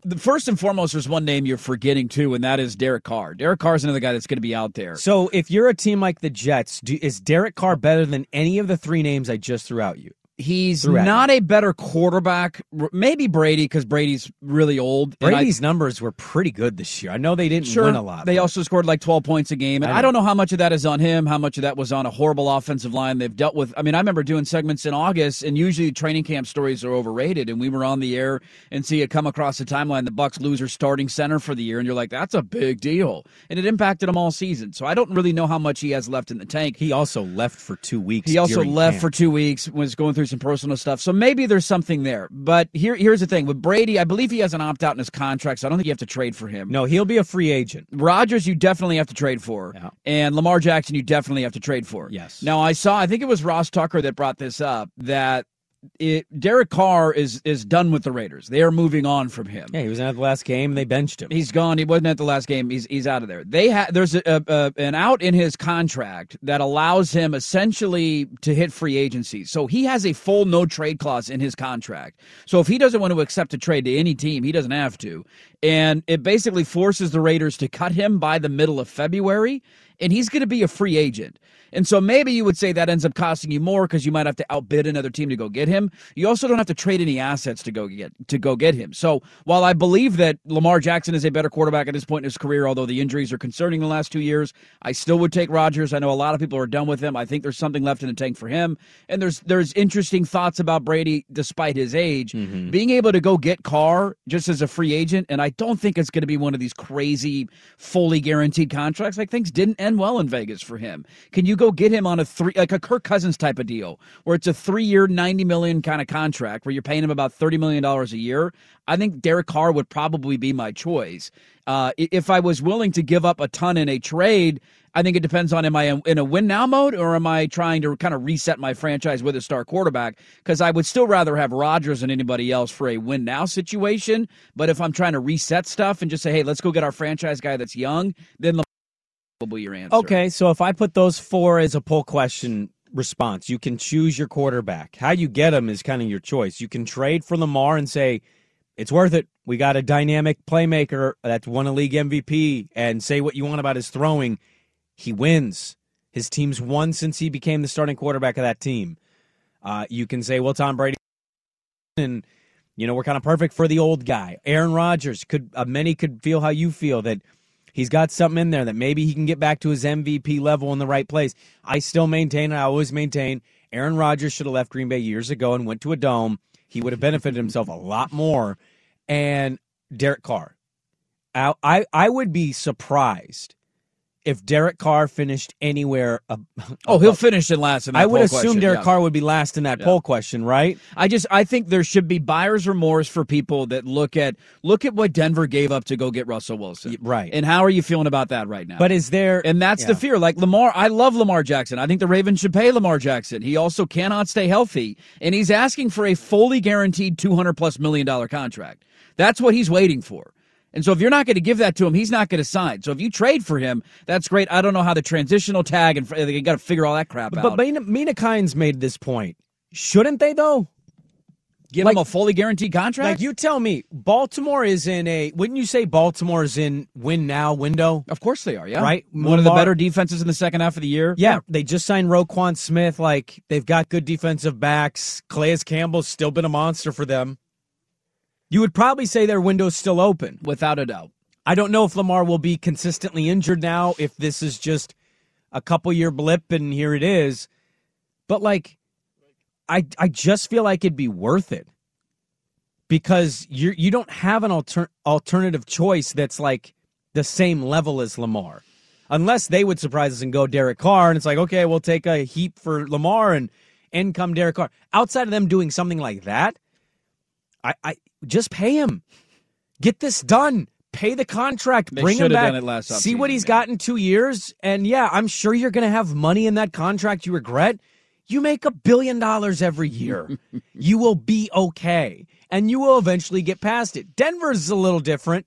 [SPEAKER 6] the first and foremost, there's one name you're forgetting too, and that is Derek Carr. Derek Carr is another guy that's going to be out there.
[SPEAKER 5] So if you're a team like the Jets, do, is Derek Carr better than any of the three names I just threw out you?
[SPEAKER 6] He's
[SPEAKER 5] at
[SPEAKER 6] not a better quarterback. Maybe Brady because Brady's really old. and I-
[SPEAKER 5] Brady's numbers were pretty good this year. I know they didn't
[SPEAKER 6] Sure,
[SPEAKER 5] win a lot.
[SPEAKER 6] They
[SPEAKER 5] but-
[SPEAKER 6] also scored like 12 points a game. And
[SPEAKER 5] I
[SPEAKER 6] I, don't know how much of that is on him, how much of that was on a horrible offensive line they've dealt with. I mean, I remember doing segments in August, and usually training camp stories are overrated. And we were on the air and see it come across the timeline the Bucs lose their starting center for the year, and you're like, that's a big deal. And it impacted him all season. So I don't really know how much he has left in the tank.
[SPEAKER 5] He also left for two weeks.
[SPEAKER 6] He also left
[SPEAKER 5] camp.
[SPEAKER 6] for two weeks, was going through some personal stuff. So maybe there's something there. But here, here's the thing with Brady, I believe he has an opt out in his contract, so I don't think you have to trade for him.
[SPEAKER 5] No, he'll be a free agent.
[SPEAKER 6] Rodgers, you definitely have to trade for. And Lamar Jackson, you definitely have to trade for.
[SPEAKER 5] Yes.
[SPEAKER 6] Now, I saw, I think it was Ross Tucker that brought this up that it, Derek Carr is is done with the Raiders. They are moving on from him.
[SPEAKER 5] Yeah, he was at the last game. They benched him.
[SPEAKER 6] He's gone. He wasn't at the last game. He's he's out of there. They had there's a, a, a, an out in his contract that allows him essentially to hit free agency. So he has a full no trade clause in his contract. So if he doesn't want to accept a trade to any team, he doesn't have to. And it basically forces the Raiders to cut him by the middle of February, and he's going to be a free agent. And so maybe you would say that ends up costing you more because you might have to outbid another team to go get him. You also don't have to trade any assets to go get to go get him. So while I believe that Lamar Jackson is a better quarterback at this point in his career, although the injuries are concerning the last two years, I still would take Rodgers. I know a lot of people are done with him. I think there's something left in the tank for him. And there's there's interesting thoughts about Brady despite his age. Mm-hmm. Being able to go get Carr just as a free agent, and I don't think it's going to be one of these crazy fully guaranteed contracts. Like things didn't end well in Vegas for him. Can you go get him on a three like a Kirk Cousins type of deal where it's a three year, ninety million kind of contract where you're paying him about thirty million dollars a year? I think Derek Carr would probably be my choice. Uh, if I was willing to give up a ton in a trade, I think it depends on am I in a win now mode or am I trying to kind of reset my franchise with a star quarterback? Because I would still rather have Rodgers than anybody else for a win now situation. But if I'm trying to reset stuff and just say, hey, let's go get our franchise guy that's young, then probably your answer.
[SPEAKER 5] Okay, so if I put those four as a poll question response, you can choose your quarterback. How you get them is kind of your choice. You can trade for Lamar and say it's worth it. We got a dynamic playmaker that's won a league MVP, and say what you want about his throwing. He wins. His team's won since he became the starting quarterback of that team. Uh, you can say, well, Tom Brady, and you know we're kind of perfect for the old guy. Aaron Rodgers could uh, many could feel how you feel that he's got something in there that maybe he can get back to his MVP level in the right place. I still maintain, I always maintain, Aaron Rodgers should have left Green Bay years ago and went to a dome. He would have benefited himself a lot more. And Derek Carr, I, I, I would be surprised if Derek Carr finished anywhere. Uh,
[SPEAKER 6] oh, he'll finish in last. In
[SPEAKER 5] I would
[SPEAKER 6] assume
[SPEAKER 5] question, Derek
[SPEAKER 6] yeah.
[SPEAKER 5] Carr would be last in that yeah. poll question, right?
[SPEAKER 6] I just I think there should be buyer's remorse for people that look at look at what Denver gave up to go get Russell Wilson,
[SPEAKER 5] right?
[SPEAKER 6] And how are you feeling about that right now?
[SPEAKER 5] But is there?
[SPEAKER 6] And that's
[SPEAKER 5] yeah.
[SPEAKER 6] the fear. Like Lamar, I love Lamar Jackson. I think the Ravens should pay Lamar Jackson. He also cannot stay healthy, and he's asking for a fully guaranteed two hundred plus million dollar contract. That's what he's waiting for. And so if you're not going to give that to him, he's not going to sign. So if you trade for him, that's great. I don't know how the transitional tag and uh, they got to figure all that crap
[SPEAKER 5] but,
[SPEAKER 6] out.
[SPEAKER 5] But Mina, Mina Kimes made this point. Shouldn't they though?
[SPEAKER 6] Give like, him a fully guaranteed contract?
[SPEAKER 5] Like you tell me, Baltimore is in a wouldn't you say Baltimore is in win now window?
[SPEAKER 6] Of course they are, yeah.
[SPEAKER 5] Right?
[SPEAKER 6] One Lamar, of the better defenses in the second half of the year.
[SPEAKER 5] Yeah, yeah. They just signed Roquan Smith. Like they've got good defensive backs. Calais Campbell's still been a monster for them. You would probably say their window's still open.
[SPEAKER 6] Without a doubt.
[SPEAKER 5] I don't know if Lamar will be consistently injured now, if this is just a couple year blip and here it is. But like I I just feel like it'd be worth it. Because you you don't have an alter, alternative choice that's like the same level as Lamar. Unless they would surprise us and go Derek Carr and it's like, okay, we'll take a heap for Lamar and in come Derek Carr. Outside of them doing something like that, I, I just pay him. Get this done. Pay the contract.
[SPEAKER 6] They
[SPEAKER 5] bring him back.
[SPEAKER 6] See
[SPEAKER 5] what he's
[SPEAKER 6] man.
[SPEAKER 5] got in two years. And yeah, I'm sure you're going to have money in that contract you regret. You make a billion dollars every year. you will be okay. And you will eventually get past it. Denver's a little different,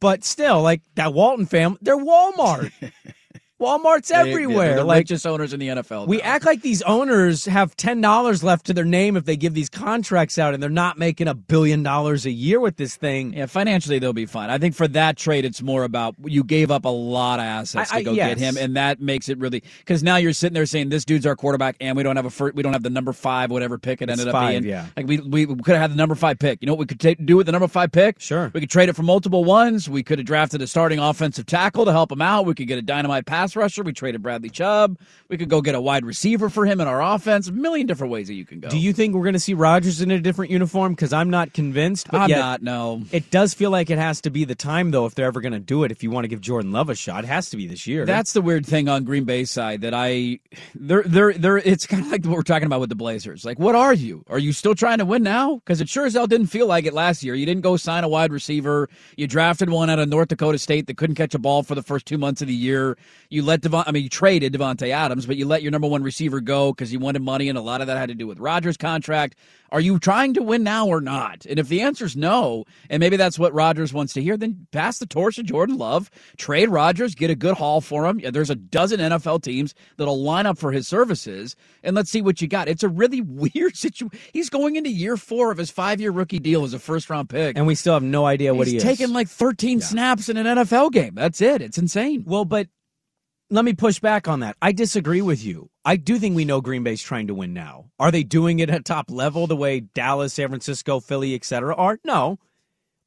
[SPEAKER 5] but still, like that Walton family, they're Walmart. Walmart's everywhere.
[SPEAKER 6] They're the
[SPEAKER 5] like
[SPEAKER 6] richest owners in the NFL.
[SPEAKER 5] we
[SPEAKER 6] now.
[SPEAKER 5] act like these owners have ten dollars left to their name if they give these contracts out, and they're not making a billion dollars a year with this thing.
[SPEAKER 6] Yeah, financially they'll be fine. I think for that trade, it's more about you gave up a lot of assets
[SPEAKER 5] I- I-
[SPEAKER 6] to go
[SPEAKER 5] yes.
[SPEAKER 6] get him, and that makes it really because now you're sitting there saying this dude's our quarterback, and we don't have a first, we don't have the number five whatever pick it
[SPEAKER 5] It's
[SPEAKER 6] ended
[SPEAKER 5] five,
[SPEAKER 6] up being.
[SPEAKER 5] yeah.
[SPEAKER 6] like we we could have had the number five pick. You know what we could ta- do with the number five pick?
[SPEAKER 5] Sure,
[SPEAKER 6] we could trade it for multiple ones. We could have drafted a starting offensive tackle to help him out. We could get a dynamite pass rusher. We traded Bradley Chubb. We could go get a wide receiver for him in our offense. A million different ways that you can go.
[SPEAKER 5] Do you think we're going to see Rodgers in a different uniform? Because I'm not convinced. But
[SPEAKER 6] I'm
[SPEAKER 5] yet,
[SPEAKER 6] not. No,
[SPEAKER 5] It does feel like it has to be the time, though, if they're ever going to do it. If you want to give Jordan Love a shot, it has to be this year.
[SPEAKER 6] That's the weird thing on Green Bay side that I they're they're they're it's kind of like what we're talking about with the Blazers. Like, what are you? Are you still trying to win now? Because it sure as hell didn't feel like it last year. You didn't go sign a wide receiver. You drafted one out of North Dakota State that couldn't catch a ball for the first two months of the year. You You let Devon, I mean, you traded Davante Adams, but you let your number one receiver go because you wanted money, and a lot of that had to do with Rodgers' contract. Are you trying to win now or not? And if the answer is no, and maybe that's what Rodgers wants to hear, then pass the torch to Jordan Love, trade Rodgers, get a good haul for him. There's a dozen NFL teams that'll line up for his services, and let's see what you got. It's a really weird situation. He's going into year four of his five year rookie deal as a first round pick.
[SPEAKER 5] And we still have no idea what
[SPEAKER 6] He's
[SPEAKER 5] he is.
[SPEAKER 6] He's taken like 13 snaps in an NFL game. That's it. It's insane.
[SPEAKER 5] Well, but let me push back on that. I disagree with you. I do think we know Green Bay's trying to win now. Are they doing it at top level the way Dallas, San Francisco, Philly, etc. are? No.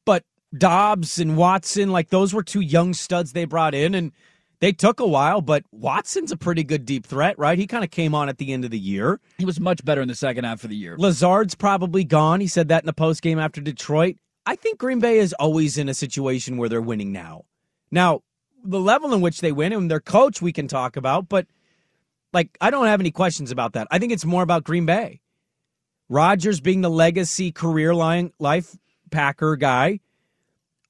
[SPEAKER 5] But Doubs and Watson, like those were two young studs they brought in and they took a while, but Watson's a pretty good deep threat, right? He kind of came on at the end of the year.
[SPEAKER 6] He was much better in the second half of the year.
[SPEAKER 5] Lazard's probably gone. He said that in the post game after Detroit. I think Green Bay is always in a situation where they're winning now. Now, the level in which they win and their coach we can talk about, but like I don't have any questions about that. I think it's more about Green Bay. Rodgers being the legacy career line life Packer guy,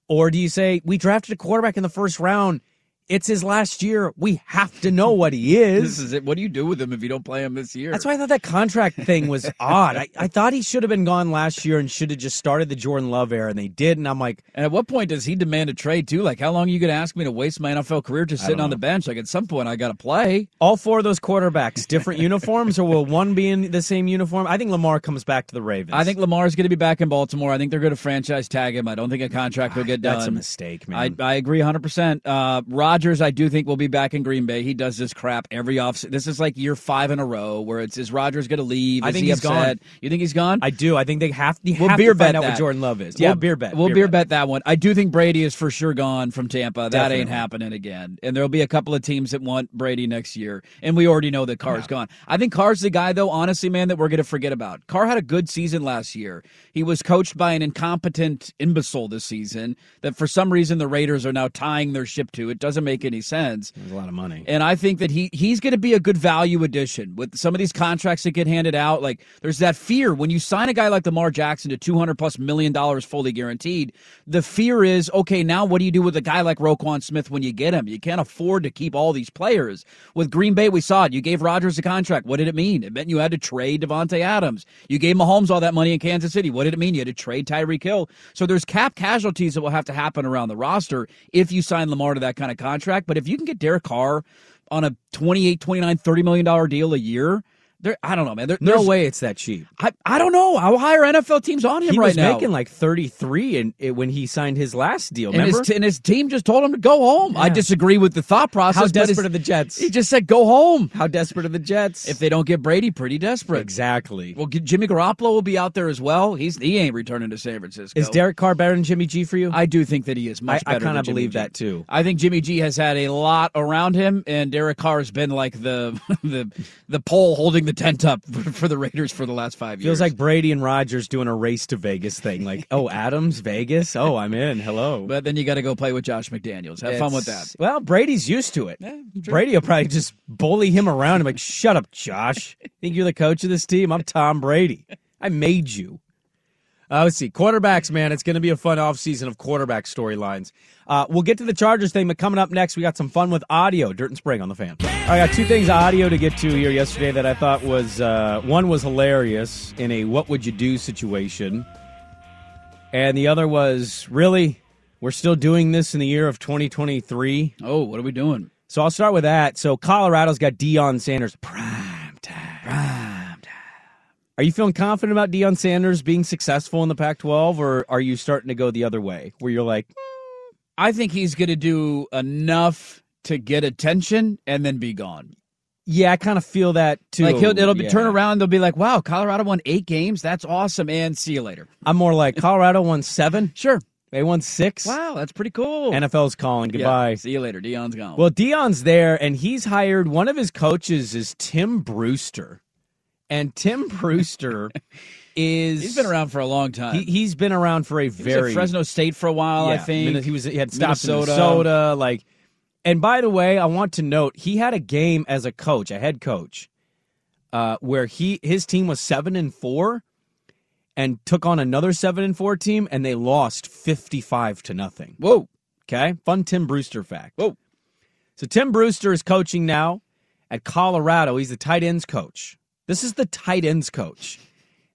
[SPEAKER 5] or do you say we drafted a quarterback in the first round? It's his last year. We have to know what he is.
[SPEAKER 6] This is it. What do you do with him if you don't play him this year?
[SPEAKER 5] That's why I thought that contract thing was odd. I, I thought he should have been gone last year and should have just started the Jordan Love era, and they did. And I'm like,
[SPEAKER 6] and at what point does he demand a trade too? Like, how long are you going to ask me to waste my NFL career just sitting on the bench? Like, at some point, I got to play.
[SPEAKER 5] all four of those quarterbacks, different uniforms, or will one be in the same uniform? I think Lamar comes back to the Ravens.
[SPEAKER 6] I think Lamar's going to be back in Baltimore. I think they're going to franchise tag him. I don't think a contract will get done.
[SPEAKER 5] That's a mistake, man.
[SPEAKER 6] I, I agree 100%. Uh, Rodgers, I do think will be back in Green Bay. He does this crap every off. This is like year five in a row where it's is Rodgers going to leave?
[SPEAKER 5] I think
[SPEAKER 6] he
[SPEAKER 5] he's
[SPEAKER 6] upset?
[SPEAKER 5] gone.
[SPEAKER 6] You think he's gone?
[SPEAKER 5] I do. I think they have, they
[SPEAKER 6] We'll
[SPEAKER 5] have
[SPEAKER 6] beer
[SPEAKER 5] to find
[SPEAKER 6] bet
[SPEAKER 5] out
[SPEAKER 6] that.
[SPEAKER 5] what Jordan Love is. Yeah,
[SPEAKER 6] We'll-
[SPEAKER 5] beer bet.
[SPEAKER 6] We'll beer, bet. that one. I do think Brady is for sure gone from Tampa. That
[SPEAKER 5] Definitely.
[SPEAKER 6] ain't happening again. And there'll be a couple of teams that want Brady next year. And we already know that Carr's gone. I think Carr's the guy, though, honestly, man, that we're going to forget about. Carr had a good season last year. He was coached by an incompetent imbecile this season that for some reason the Raiders are now tying their ship to. It doesn't make any sense.
[SPEAKER 5] There's a lot of money.
[SPEAKER 6] And I think that he he's going to be a good value addition with some of these contracts that get handed out. Like there's that fear when you sign a guy like Lamar Jackson to 200 plus million dollars fully guaranteed. The fear is okay. Now what do you do with a guy like Roquan Smith when you get him? You can't afford to keep all these players. With Green Bay, we saw it. You gave Rodgers a contract. What did it mean? It meant you had to trade Davante Adams. You gave Mahomes all that money in Kansas City. What did it mean? You had to trade Tyreek Hill. So there's cap casualties that will have to happen around the roster if you sign Lamar to that kind of contract. But if you can get Derek Carr on a 28, 29, 30 million dollar deal a year, there I don't know, man. There,
[SPEAKER 5] No way it's that cheap.
[SPEAKER 6] I, I don't know. How high are NFL teams on him
[SPEAKER 5] He
[SPEAKER 6] right
[SPEAKER 5] was
[SPEAKER 6] now?
[SPEAKER 5] making like 33 in, in- when he signed his last deal.
[SPEAKER 6] and his, and his team just told him to go home. I disagree with the thought process.
[SPEAKER 5] How desperate
[SPEAKER 6] his-
[SPEAKER 5] are the Jets?
[SPEAKER 6] He just said go home.
[SPEAKER 5] How desperate are the Jets?
[SPEAKER 6] If they don't get Brady, pretty desperate.
[SPEAKER 5] exactly.
[SPEAKER 6] Well, Jimmy Garoppolo will be out there as well. He's he ain't returning to San Francisco.
[SPEAKER 5] Is Derek Carr better than Jimmy G for you?
[SPEAKER 6] I do think that he is much
[SPEAKER 5] I- I kinda believe
[SPEAKER 6] G.
[SPEAKER 5] that, too.
[SPEAKER 6] I think Jimmy G has had a lot around him, and Derek Carr has been like the the the pole holding the tent up for, for the Raiders for the last five years.
[SPEAKER 5] Feels like Brady and Rodgers doing a race to Vegas thing. Like, oh, Adams, Vegas. Oh, I'm in. Hello.
[SPEAKER 6] But then you got to go play with Josh McDaniels. Have fun with that.
[SPEAKER 5] Well, Brady's used to it. Brady will probably just bully him around and be like, shut up, Josh. Think you're the coach of this team? I'm Tom Brady. I made you. Uh, let's see. Quarterbacks, man. It's going to be a fun offseason of quarterback storylines. Uh, we'll get to the Chargers thing, but coming up next, we got some fun with audio. Dirt and Sprague on the fan. I got two things audio to get to here yesterday that I thought was uh, one was hilarious in a what would you do situation, and the other was really we're still doing this in the year of 2023.
[SPEAKER 6] Oh, what are we doing?
[SPEAKER 5] So I'll start with that. So Colorado's got Deion Sanders prime time. Prime time. Are you feeling confident about Deion Sanders being successful in the Pac-12, or are you starting to go the other way, where you're like, hmm,
[SPEAKER 6] I think he's going to do enough to get attention and then be gone.
[SPEAKER 5] yeah, I kind of feel that too.
[SPEAKER 6] Like he'll, it'll be
[SPEAKER 5] Yeah.
[SPEAKER 6] turn around. They'll be like, "Wow, Colorado won eight games. That's awesome." And see you later.
[SPEAKER 5] I'm more like Colorado won seven.
[SPEAKER 6] Sure,
[SPEAKER 5] they won six.
[SPEAKER 6] Wow, that's pretty cool.
[SPEAKER 5] NFL's calling
[SPEAKER 6] Yeah,
[SPEAKER 5] goodbye.
[SPEAKER 6] see you later. Deion's gone.
[SPEAKER 5] Well, Deion's there, and he's hired one of his coaches is Tim Brewster, and Tim Brewster is
[SPEAKER 6] he's been around for a long time.
[SPEAKER 5] He, he's been around for a
[SPEAKER 6] He was
[SPEAKER 5] very
[SPEAKER 6] at Fresno State for a while. I think
[SPEAKER 5] he was he had stopped in
[SPEAKER 6] Minnesota.
[SPEAKER 5] Minnesota. Like, and by the way, I want to note he had a game as a coach, a head coach, uh, where he his team was seven and four, and took on another seven and four team, and they lost fifty five to nothing.
[SPEAKER 6] Whoa.
[SPEAKER 5] Okay, fun Tim Brewster fact.
[SPEAKER 6] Whoa.
[SPEAKER 5] So Tim Brewster is coaching now at Colorado. He's the tight ends coach. This is the tight ends coach.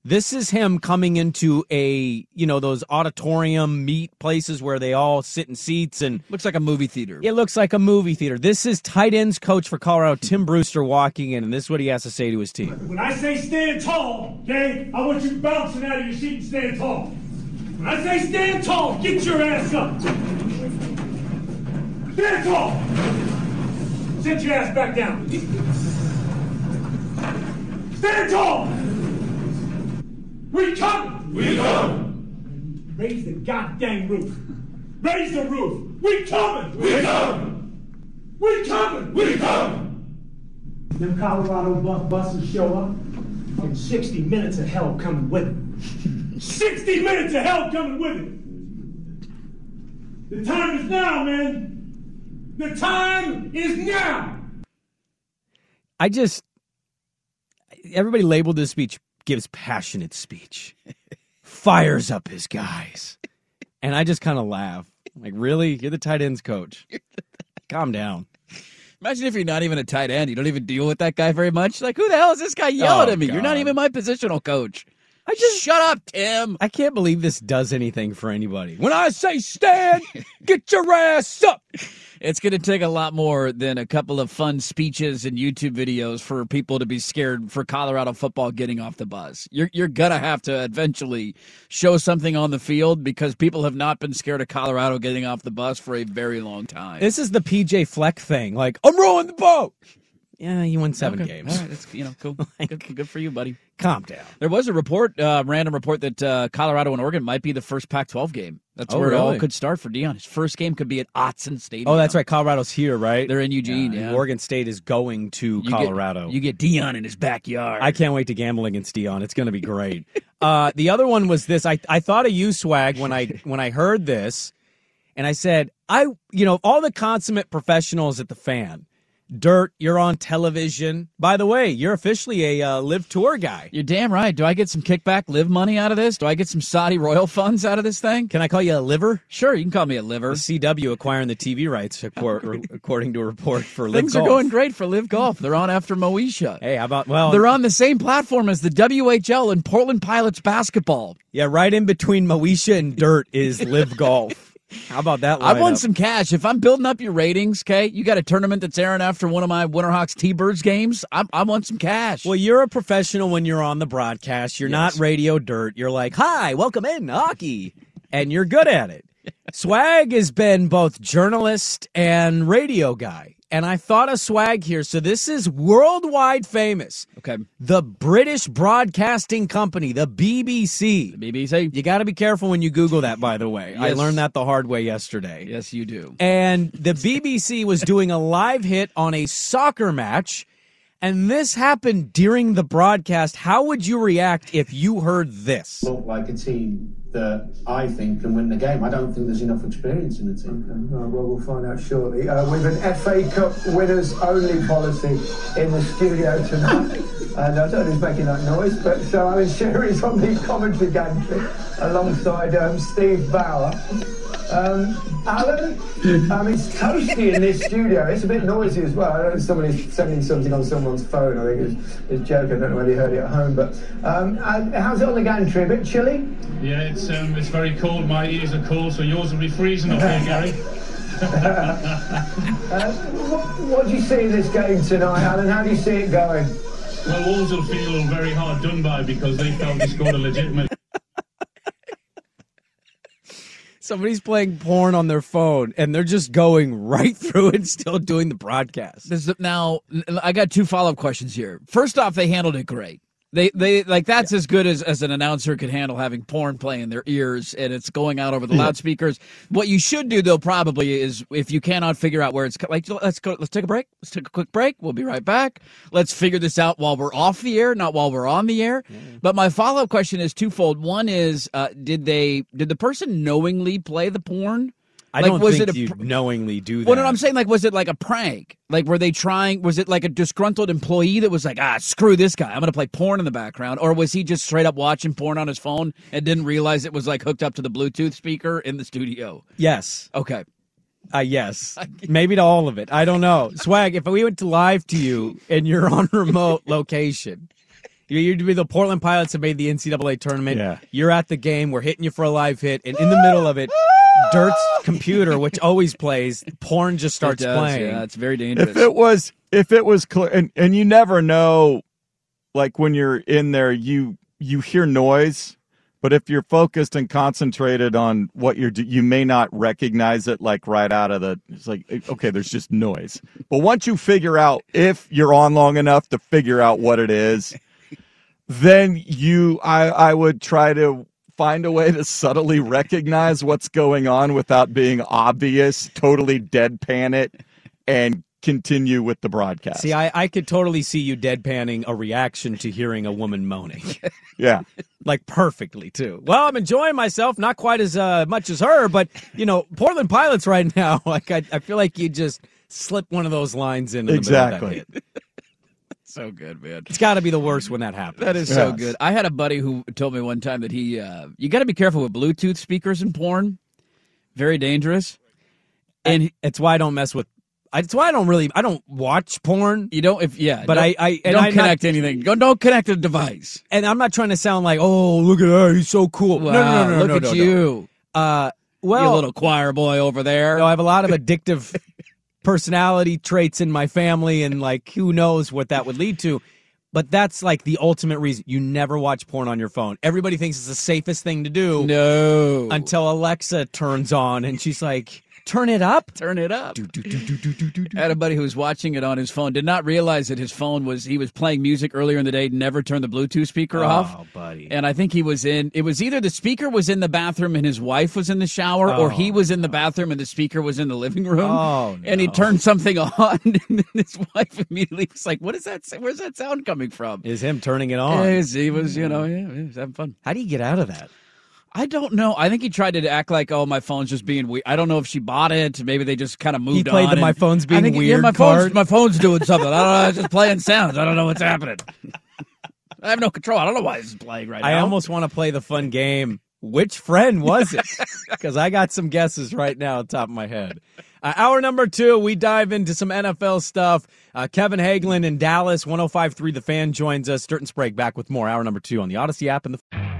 [SPEAKER 5] This is him coming into a, you know, those auditorium meet places where they all sit in seats and
[SPEAKER 6] looks like a movie theater.
[SPEAKER 5] It looks like a movie theater. This is tight ends coach for Colorado, Tim Brewster, walking in, and this is what he has to say to his team.
[SPEAKER 11] When I say stand tall, okay, I want you bouncing out of your seat and stand tall. When I say stand tall, get your ass up. Stand tall. Sit your ass back down. Stand tall. We come. We come. Raise the goddamn roof. Raise the roof. We coming. We coming. We coming. We coming. Them Colorado bus buses show up, and 60 minutes of hell coming with it. 60 minutes of hell coming with it. The time is now, man. The time is now.
[SPEAKER 5] I just everybody labeled this speech gives passionate speech, fires up his guys, and I just kind of laugh. Like, really? You're the tight ends coach. Calm down.
[SPEAKER 6] Imagine if you're not even a tight end. You don't even deal with that guy very much. Like, who the hell is this guy yelling
[SPEAKER 5] Oh,
[SPEAKER 6] at me? You're not even my positional coach. I just shut up, Tim.
[SPEAKER 5] I can't believe this does anything for anybody. When I say stand, get your ass up.
[SPEAKER 6] It's going to take a lot more than a couple of fun speeches and YouTube videos for people to be scared for Colorado football getting off the bus. You're you're gonna have to eventually show something on the field because people have not been scared of Colorado getting off the bus for a very long time.
[SPEAKER 5] This is the PJ Fleck thing. Like, I'm rowing the boat. Yeah, you won seven
[SPEAKER 6] Okay.
[SPEAKER 5] games.
[SPEAKER 6] All right, that's you know cool. good, good for you, buddy.
[SPEAKER 5] Calm down.
[SPEAKER 6] There was a report, uh, random report that uh, Colorado and Oregon might be the first Pac-12 game. That's
[SPEAKER 5] Oh,
[SPEAKER 6] where it all could start for Deion. His first game could be at Autzen Stadium.
[SPEAKER 5] Oh, that's right. Colorado's here, right?
[SPEAKER 6] They're in Eugene.
[SPEAKER 5] and
[SPEAKER 6] Yeah,
[SPEAKER 5] Oregon State is going to
[SPEAKER 6] You get-
[SPEAKER 5] Colorado.
[SPEAKER 6] you get Deion in his backyard.
[SPEAKER 5] I can't wait to gamble against Deion. It's going to be great. uh, the other one was this. I, I thought of you, Swag, when I when I heard this, and I said, I you know all the consummate professionals at the fan. Dirt, you're on television. By the way, you're officially a uh, LIV tour guy.
[SPEAKER 6] You're damn right. Do I get some kickback LIV money out of this? Do I get some Saudi royal funds out of this thing?
[SPEAKER 5] Can I call you a liver?
[SPEAKER 6] Sure, you can call me a liver.
[SPEAKER 5] The CW acquiring the TV rights, according to a report for LIV
[SPEAKER 6] Things are going great for LIV Golf. They're on after Moesha.
[SPEAKER 5] Hey, how about well?
[SPEAKER 6] They're on the same platform as the WHL and Portland Pilots basketball.
[SPEAKER 5] Yeah, right in between Moesha and Dirt is LIV Golf. How about that?
[SPEAKER 6] I
[SPEAKER 5] lineup?
[SPEAKER 6] some cash. If I'm building up your ratings, okay, you got a tournament that's airing after one of my Winterhawks T-Birds games. I'm, I want some cash.
[SPEAKER 5] Well, you're a professional when you're on the broadcast. You're not radio dirt. You're like, hi, welcome in hockey. And you're good at it. Swag has been both journalist and radio guy. And I thought a Swag here. So this is worldwide famous.
[SPEAKER 6] Okay.
[SPEAKER 5] The British Broadcasting Company, the BBC.
[SPEAKER 6] The BBC.
[SPEAKER 5] You got to be careful when you Google that, by the way. I learned that the hard way yesterday.
[SPEAKER 6] Yes, you do.
[SPEAKER 5] And the BBC was doing a live hit on a soccer match, and this happened during the broadcast. How would you react if you heard this?
[SPEAKER 12] look like a team that I think can win the game. I don't think there's enough experience in the team.
[SPEAKER 13] well, we'll find out shortly. Uh, with an FA Cup winners only policy in the studio tonight. and I don't know who's making that noise, but so Alan Shearer's on the commentary gantry alongside um, Steve Bauer. Um, Alan, um, it's toasty in this studio. It's a bit noisy as well. I don't know if somebody's sending something on someone's phone. I think it's, it's joking. I don't know whether you heard it at home, but um, and how's it on the gantry? A bit chilly?
[SPEAKER 14] Yeah, it's um, it's very cold. My ears are cold, so yours will be freezing up here, Gary.
[SPEAKER 13] Uh, what, what do you see in this game tonight, Alan? How do you see it going?
[SPEAKER 14] Well, Wolves will feel very hard done by because they felt they scored a legitimate.
[SPEAKER 5] Somebody's playing porn on their phone, and they're just going right through and still doing the broadcast.
[SPEAKER 6] This is- now, I got two follow up questions here. First off, they handled it great. They they like that's as good as, as an announcer could handle having porn play in their ears and it's going out over the
[SPEAKER 5] Yeah.
[SPEAKER 6] loudspeakers. What you should do though probably is if you cannot figure out where it's like let's go let's take a break. Let's take a quick break. We'll be right back. Let's figure this out while we're off the air, not while we're on the air. But my follow up question is twofold. One is uh, did they did the person knowingly play the porn?
[SPEAKER 5] I
[SPEAKER 6] Like,
[SPEAKER 5] don't
[SPEAKER 6] was
[SPEAKER 5] think
[SPEAKER 6] it a
[SPEAKER 5] you knowingly do that.
[SPEAKER 6] well, no, I'm saying like, was it like a prank? Like, were they trying? Was it like a disgruntled employee that was like, ah, screw this guy, I'm gonna play porn in the background, or was he just straight up watching porn on his phone and didn't realize it was like hooked up to the Bluetooth speaker in the studio?
[SPEAKER 5] yes.
[SPEAKER 6] Okay,
[SPEAKER 5] Uh, yes, maybe to all of it. I don't know. Swag, if we went to live to you and you're on remote location, you- you'd be the Portland Pilots have made the NCAA tournament.
[SPEAKER 15] Yeah.
[SPEAKER 5] You're at the game. We're hitting you for a live hit, and in the middle of it, Dirt's computer, which always plays, porn just starts
[SPEAKER 6] It does,
[SPEAKER 5] playing.
[SPEAKER 6] Yeah, it's very dangerous.
[SPEAKER 15] If it was, if it was clear, and, and you never know, like when you're in there, you you hear noise, but if you're focused and concentrated on what you're, do, you may not recognize it like right out of the. It's like eh, okay, there's just noise. But once you figure out if you're on long enough to figure out what it is, then you, I, I would try to find a way to subtly recognize what's going on without being obvious, totally deadpan it, and continue with the broadcast.
[SPEAKER 5] See, I, I could totally see you deadpanning a reaction to hearing a woman moaning.
[SPEAKER 15] yeah.
[SPEAKER 5] like perfectly too. Well, I'm enjoying myself, not quite as uh, much as her, but you know, Portland Pilots right now. Like I, I feel like you just slip one of those lines in. in the middle of that
[SPEAKER 15] Exactly.
[SPEAKER 5] Hit.
[SPEAKER 6] so good, man.
[SPEAKER 5] It's got to be the worst when that happens.
[SPEAKER 6] That is so good. I had a buddy who told me one time that he, uh, you got to be careful with Bluetooth speakers in porn. Very dangerous.
[SPEAKER 5] And he- it's why I don't mess with. It's why I don't really. I don't watch porn.
[SPEAKER 6] You don't. If yeah,
[SPEAKER 5] but
[SPEAKER 6] don't-
[SPEAKER 5] I. I and
[SPEAKER 6] don't
[SPEAKER 5] I'm
[SPEAKER 6] connect
[SPEAKER 5] not,
[SPEAKER 6] anything. Go, don't connect a device.
[SPEAKER 5] And I'm not trying to sound like, oh, look at that, he's so cool. no, no,
[SPEAKER 6] Wow,
[SPEAKER 5] no, no,
[SPEAKER 6] look
[SPEAKER 5] no,
[SPEAKER 6] at
[SPEAKER 5] no, no.
[SPEAKER 6] you.
[SPEAKER 5] Uh, well,
[SPEAKER 6] you little choir boy over there.
[SPEAKER 5] No, I have a lot of addictive personality traits in my family, and like, who knows what that would lead to. But that's like the ultimate reason you never watch porn on your phone. Everybody thinks it's the safest thing to do.
[SPEAKER 6] No.
[SPEAKER 5] Until Alexa turns on and she's like, turn it up.
[SPEAKER 6] Turn it up. I had a buddy who was watching it on his phone. Did not realize that his phone was he was playing music earlier in the day. Never turned the Bluetooth speaker oh, off.
[SPEAKER 5] Oh, buddy.
[SPEAKER 6] And I think he was in. It was either the speaker was in the bathroom and his wife was in the shower, or he oh, was in the bathroom and the speaker was in the living room.
[SPEAKER 5] Oh,
[SPEAKER 6] And he turned something on, and then his wife immediately was like, "What is that? Where's that sound coming from?"
[SPEAKER 5] Is him turning it on.
[SPEAKER 6] Yeah, he was, you know, yeah, he was having fun.
[SPEAKER 5] How do you get out of that?
[SPEAKER 6] I don't know. I think he tried to act like, oh, my phone's just being weird. I don't know if she bought it. Maybe they just kind of moved
[SPEAKER 5] played
[SPEAKER 6] on.
[SPEAKER 5] the my phone's
[SPEAKER 6] I
[SPEAKER 5] being
[SPEAKER 6] think, yeah,
[SPEAKER 5] weird
[SPEAKER 6] my
[SPEAKER 5] card.
[SPEAKER 6] phone's, my phone's doing something. I don't know. It's just playing sounds. I don't know what's happening. I have no control. I don't know why this is playing right now.
[SPEAKER 5] I
[SPEAKER 6] now.
[SPEAKER 5] almost want to play the fun game. Which friend was it? Because I got some guesses right now on top of my head. Uh, hour number two, we dive into some NFL stuff. Uh, Kevin Hagelin in Dallas, 105.3 The Fan joins us. Dirt and Sprague back with more. Hour number two on the Audacy app and the.